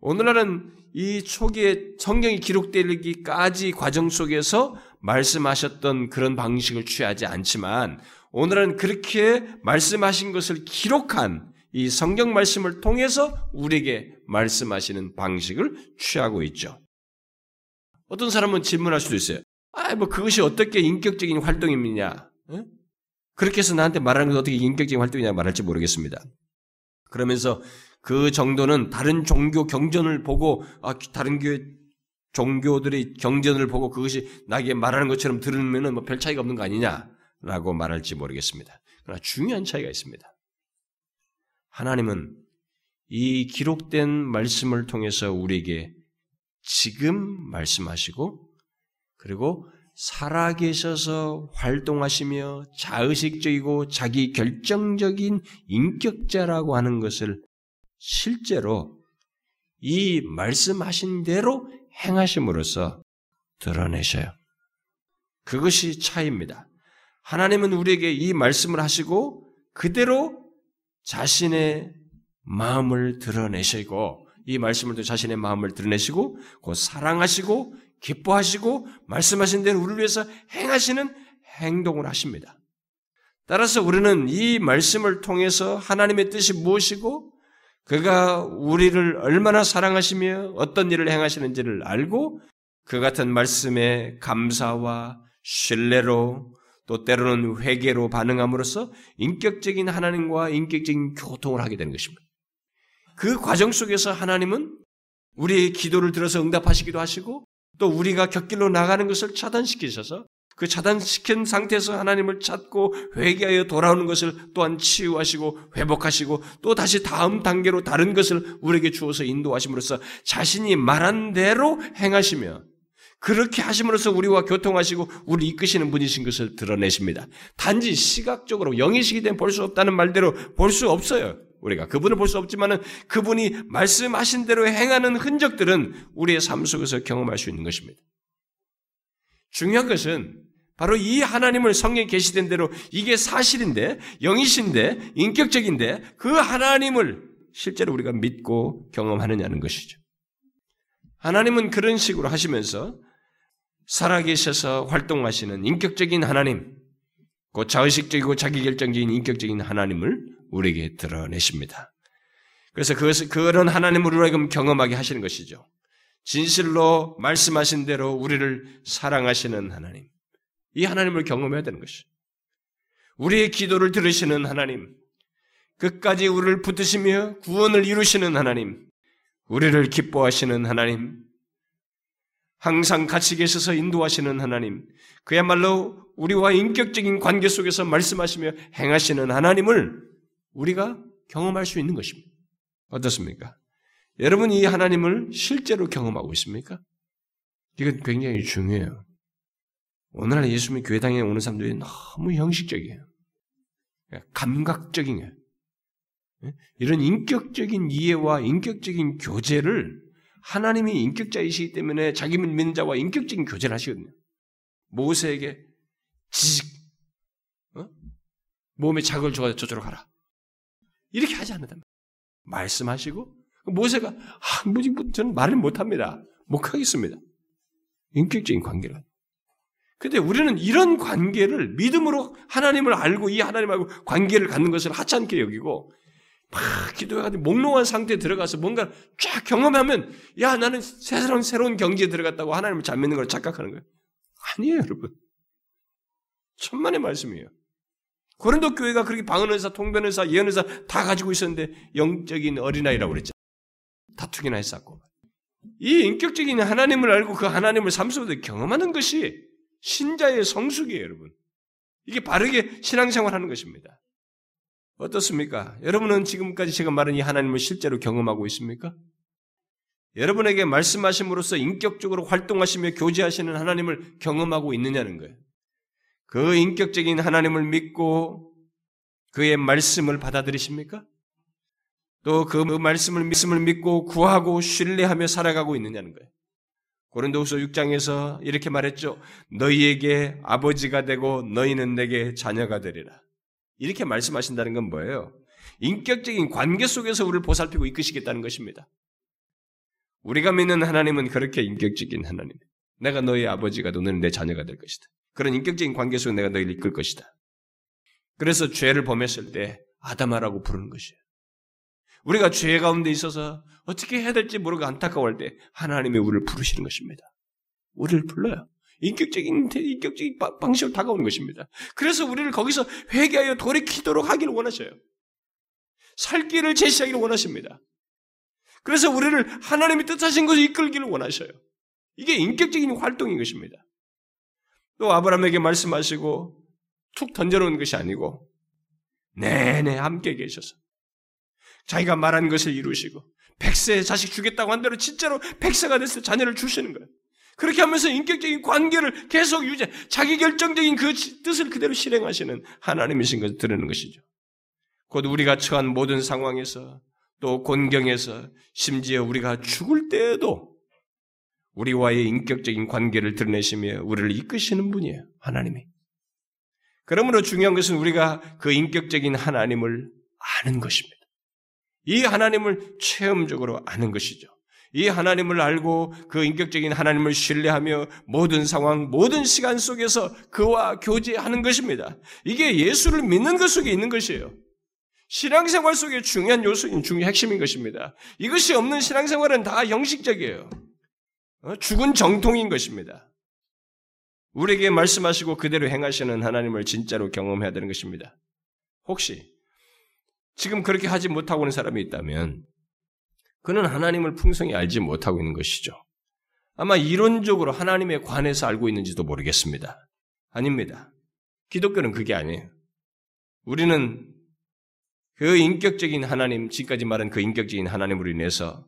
[SPEAKER 1] 오늘날은 이 초기에 성경이 기록되기까지 과정 속에서 말씀하셨던 그런 방식을 취하지 않지만 오늘은 그렇게 말씀하신 것을 기록한 이 성경 말씀을 통해서 우리에게 말씀하시는 방식을 취하고 있죠. 어떤 사람은 질문할 수도 있어요. 아, 뭐 그것이 어떻게 인격적인 활동입니냐? 어? 그렇게 해서 나한테 말하는 것이 어떻게 인격적인 활동이냐 말할지 모르겠습니다. 그러면서 그 정도는 다른 종교 경전을 보고 아, 다른 교회 종교들의 경전을 보고 그것이 나에게 말하는 것처럼 들으면 뭐 별 차이가 없는 거 아니냐라고 말할지 모르겠습니다. 그러나 중요한 차이가 있습니다. 하나님은 이 기록된 말씀을 통해서 우리에게 지금 말씀하시고 그리고 살아계셔서 활동하시며 자의식적이고 자기 결정적인 인격자라고 하는 것을 실제로 이 말씀하신 대로 행하심으로써 드러내셔요. 그것이 차이입니다. 하나님은 우리에게 이 말씀을 하시고 그대로 자신의 마음을 드러내시고 이 말씀을 또 자신의 마음을 드러내시고 곧 사랑하시고 기뻐하시고 말씀하신 대로 우리를 위해서 행하시는 행동을 하십니다. 따라서 우리는 이 말씀을 통해서 하나님의 뜻이 무엇이고 그가 우리를 얼마나 사랑하시며 어떤 일을 행하시는지를 알고 그 같은 말씀에 감사와 신뢰로 또 때로는 회개로 반응함으로써 인격적인 하나님과 인격적인 교통을 하게 되는 것입니다. 그 과정 속에서 하나님은 우리의 기도를 들어서 응답하시기도 하시고 또 우리가 곁길로 나가는 것을 차단시키셔서 그 차단시킨 상태에서 하나님을 찾고 회개하여 돌아오는 것을 또한 치유하시고 회복하시고 또 다시 다음 단계로 다른 것을 우리에게 주어서 인도하심으로써 자신이 말한 대로 행하시며 그렇게 하심으로써 우리와 교통하시고 우리 이끄시는 분이신 것을 드러내십니다. 단지 시각적으로 영이시기 때문에 볼 수 없다는 말대로 볼 수 없어요. 우리가 그분을 볼 수 없지만은 그분이 말씀하신 대로 행하는 흔적들은 우리의 삶 속에서 경험할 수 있는 것입니다. 중요한 것은 바로 이 하나님을 성경에 계시된 대로 이게 사실인데 영이신데 인격적인데 그 하나님을 실제로 우리가 믿고 경험하느냐는 것이죠. 하나님은 그런 식으로 하시면서 살아계셔서 활동하시는 인격적인 하나님, 곧 자의식적이고 자기결정적인 인격적인 하나님을 우리에게 드러내십니다. 그래서 그것을, 그런 하나님을 우리가 경험하게 하시는 것이죠. 진실로 말씀하신 대로 우리를 사랑하시는 하나님. 이 하나님을 경험해야 되는 것이. 우리의 기도를 들으시는 하나님. 끝까지 우리를 붙드시며 구원을 이루시는 하나님. 우리를 기뻐하시는 하나님. 항상 같이 계셔서 인도하시는 하나님. 그야말로 우리와 인격적인 관계 속에서 말씀하시며 행하시는 하나님을 우리가 경험할 수 있는 것입니다. 어떻습니까? 여러분 이 하나님을 실제로 경험하고 있습니까? 이건 굉장히 중요해요. 오늘날 예수님 교회당에 오는 사람들이 너무 형식적이에요. 감각적인 거예요. 예? 이런 인격적인 이해와 인격적인 교제를 하나님이 인격자이시기 때문에 자기 믿는 자와 인격적인 교제를 하시거든요. 모세에게 지식, 어? 몸에 자극을 줘서 저쪽으로 가라. 이렇게 하지 않는다. 말씀하시고 모세가 아, 뭐지, 뭐, 저는 말을 못합니다. 못 하겠습니다. 인격적인 관계를. 근데 우리는 이런 관계를 믿음으로 하나님을 알고 이 하나님하고 관계를 갖는 것을 하찮게 여기고 막 기도해가지고 몽롱한 상태에 들어가서 뭔가 쫙 경험하면 야 나는 새로운 새로운 경지에 들어갔다고 하나님을 잘 믿는 걸 착각하는 거예요. 아니에요, 여러분. 천만의 말씀이에요. 고린도 교회가 그렇게 방언의사, 통변의사, 예언의사 다 가지고 있었는데 영적인 어린아이라고 그랬죠. 다투기나 했었고. 이 인격적인 하나님을 알고 그 하나님을 삶 속에서 경험하는 것이 신자의 성숙이에요, 여러분. 이게 바르게 신앙생활 하는 것입니다. 어떻습니까? 여러분은 지금까지 제가 말한 이 하나님을 실제로 경험하고 있습니까? 여러분에게 말씀하심으로써 인격적으로 활동하시며 교제하시는 하나님을 경험하고 있느냐는 거예요. 그 인격적인 하나님을 믿고 그의 말씀을 받아들이십니까? 또 그 말씀을 말씀을 믿고 구하고 신뢰하며 살아가고 있느냐는 거예요. 고린도후서 6장에서 이렇게 말했죠. 너희에게 아버지가 되고 너희는 내게 자녀가 되리라. 이렇게 말씀하신다는 건 뭐예요? 인격적인 관계 속에서 우리를 보살피고 이끄시겠다는 것입니다. 우리가 믿는 하나님은 그렇게 인격적인 하나님. 내가 너희 아버지가 너는 내 자녀가 될 것이다. 그런 인격적인 관계 속에 내가 너희를 이끌 것이다. 그래서 죄를 범했을 때 아담아라고 부르는 것이에요. 우리가 죄 가운데 있어서 어떻게 해야 될지 모르고 안타까워할 때 하나님이 우리를 부르시는 것입니다. 우리를 불러요. 인격적인 인격적인 방식으로 다가오는 것입니다. 그래서 우리를 거기서 회개하여 돌이키도록 하기를 원하셔요. 살 길을 제시하기를 원하십니다. 그래서 우리를 하나님이 뜻하신 것을 이끌기를 원하셔요. 이게 인격적인 활동인 것입니다. 또 아브라함에게 말씀하시고 툭 던져놓은 것이 아니고 내내 함께 계셔서
[SPEAKER 2] 자기가 말한 것을 이루시고 백세 자식 주겠다고 한 대로 진짜로 백세가 됐을 때 자녀를 주시는 거예요. 그렇게 하면서 인격적인 관계를 계속 유지, 자기 결정적인 그 뜻을 그대로 실행하시는 하나님이신 것을 드리는 것이죠. 곧 우리가 처한 모든 상황에서 또 곤경에서 심지어 우리가 죽을 때에도 우리와의 인격적인 관계를 드러내시며 우리를 이끄시는 분이에요. 하나님이. 그러므로 중요한 것은 우리가 그 인격적인 하나님을 아는 것입니다. 이 하나님을 체험적으로 아는 것이죠. 이 하나님을 알고 그 인격적인 하나님을 신뢰하며 모든 상황, 모든 시간 속에서 그와 교제하는 것입니다. 이게 예수를 믿는 것 속에 있는 것이에요. 신앙생활 속에 중요한 요소인 중요 핵심인 것입니다. 이것이 없는 신앙생활은 다 형식적이에요. 어? 죽은 정통인 것입니다. 우리에게 말씀하시고 그대로 행하시는 하나님을 진짜로 경험해야 되는 것입니다. 혹시 지금 그렇게 하지 못하고 있는 사람이 있다면 그는 하나님을 풍성히 알지 못하고 있는 것이죠. 아마 이론적으로 하나님에 관해서 알고 있는지도 모르겠습니다. 아닙니다. 기독교는 그게 아니에요. 우리는 그 인격적인 하나님, 지금까지 말한 그 인격적인 하나님으로 인해서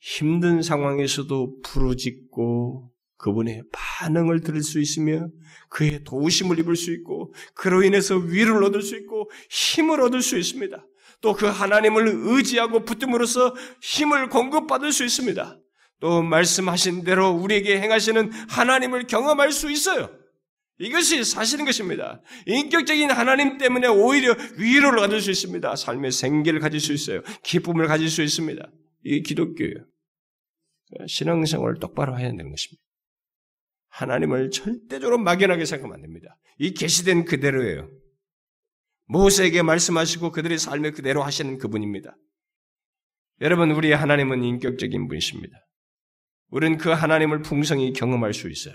[SPEAKER 2] 힘든 상황에서도 부르짖고 그분의 반응을 들을 수 있으며 그의 도우심을 입을 수 있고 그로 인해서 위를 얻을 수 있고 힘을 얻을 수 있습니다. 또 그 하나님을 의지하고 붙듦으로써 힘을 공급받을 수 있습니다. 또 말씀하신 대로 우리에게 행하시는 하나님을 경험할 수 있어요. 이것이 사실인 것입니다. 인격적인 하나님 때문에 오히려 위로를 얻을 수 있습니다. 삶의 생기를 가질 수 있어요. 기쁨을 가질 수 있습니다. 이게 기독교예요. 신앙생활을 똑바로 해야 되는 것입니다. 하나님을 절대적으로 막연하게 생각하면 안 됩니다. 이 계시된 그대로예요. 모세에게 말씀하시고 그들의 삶을 그대로 하시는 그분입니다. 여러분, 우리의 하나님은 인격적인 분이십니다. 우리는 그 하나님을 풍성히 경험할 수 있어요.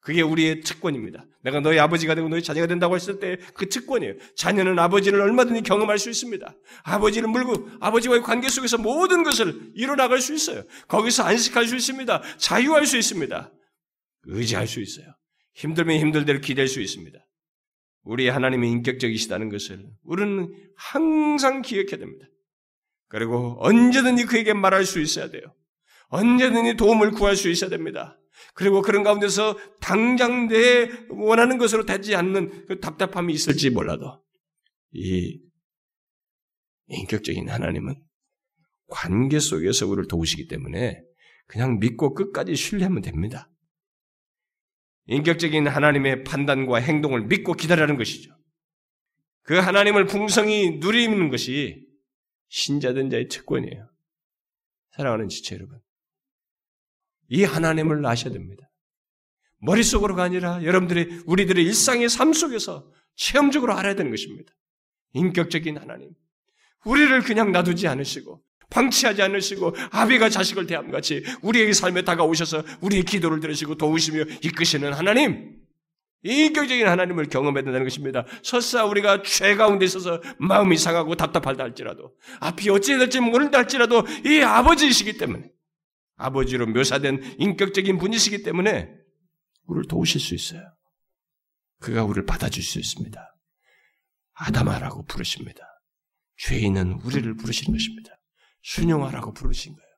[SPEAKER 2] 그게 우리의 특권입니다. 내가 너희 아버지가 되고 너희 자녀가 된다고 했을 때 그 특권이에요. 자녀는 아버지를 얼마든지 경험할 수 있습니다. 아버지를 물고 아버지와의 관계 속에서 모든 것을 이뤄나갈 수 있어요. 거기서 안식할 수 있습니다. 자유할 수 있습니다. 의지할 수 있어요. 힘들면 힘들 대로 기댈 수 있습니다. 우리 하나님이 인격적이시다는 것을 우리는 항상 기억해야 됩니다. 그리고 언제든지 그에게 말할 수 있어야 돼요. 언제든지 도움을 구할 수 있어야 됩니다. 그리고 그런 가운데서 당장 내 원하는 것으로 되지 않는 그 답답함이 있을지 몰라도 이 인격적인 하나님은 관계 속에서 우리를 도우시기 때문에 그냥 믿고 끝까지 신뢰하면 됩니다. 인격적인 하나님의 판단과 행동을 믿고 기다리는 것이죠. 그 하나님을 풍성히 누리는 것이 신자된 자의 특권이에요. 사랑하는 지체 여러분. 이 하나님을 아셔야 됩니다. 머릿속으로가 아니라 여러분들이 우리들의 일상의 삶 속에서 체험적으로 알아야 되는 것입니다. 인격적인 하나님. 우리를 그냥 놔두지 않으시고 방치하지 않으시고 아비가 자식을 대함 같이 우리의 삶에 다가오셔서 우리의 기도를 들으시고 도우시며 이끄시는 하나님. 인격적인 하나님을 경험해야 된다는 것입니다. 설사 우리가 죄 가운데 있어서 마음이 상하고 답답하다 할지라도 앞이 어찌 될지 모른다 할지라도 이 아버지이시기 때문에 아버지로 묘사된 인격적인 분이시기 때문에 우리를 도우실 수 있어요. 그가 우리를 받아줄 수 있습니다. 아담아라고 부르십니다. 죄인은 우리를 부르시는 것입니다. 순용하라고 부르신 거예요.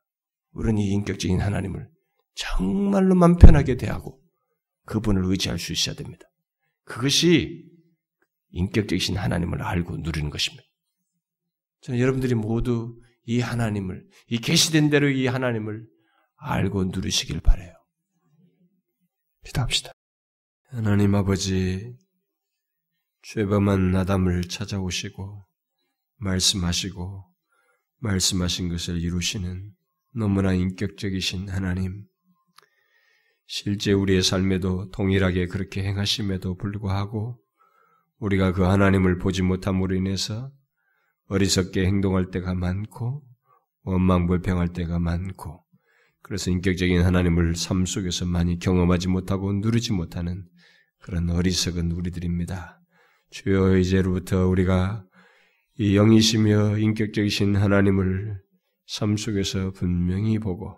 [SPEAKER 2] 우리는 이 인격적인 하나님을 정말로 맘 편하게 대하고 그분을 의지할 수 있어야 됩니다. 그것이 인격적이신 하나님을 알고 누리는 것입니다. 저는 여러분들이 모두 이 하나님을, 이 계시된 대로 이 하나님을 알고 누리시길 바래요. 기도합시다. 하나님 아버지, 죄범한 아담을 찾아오시고 말씀하시고 말씀하신 것을 이루시는 너무나 인격적이신 하나님. 실제 우리의 삶에도 동일하게 그렇게 행하심에도 불구하고 우리가 그 하나님을 보지 못함으로 인해서 어리석게 행동할 때가 많고 원망불평할 때가 많고 그래서 인격적인 하나님을 삶 속에서 많이 경험하지 못하고 누리지 못하는 그런 어리석은 우리들입니다. 주여 이제로부터 우리가 이 영이시며 인격적이신 하나님을 삶 속에서 분명히 보고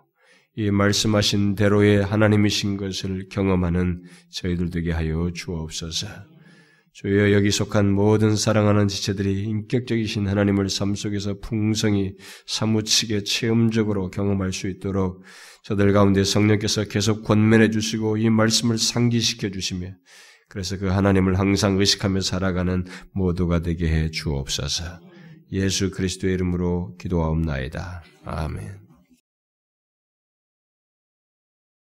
[SPEAKER 2] 이 말씀하신 대로의 하나님이신 것을 경험하는 저희들 되게 하여 주옵소서. 주여 여기 속한 모든 사랑하는 지체들이 인격적이신 하나님을 삶 속에서 풍성히 사무치게 체험적으로 경험할 수 있도록 저들 가운데 성령께서 계속 권면해 주시고 이 말씀을 상기시켜 주시며 그래서 그 하나님을 항상 의식하며 살아가는 모두가 되게 해 주옵소서. 예수 그리스도의 이름으로 기도하옵나이다. 아멘.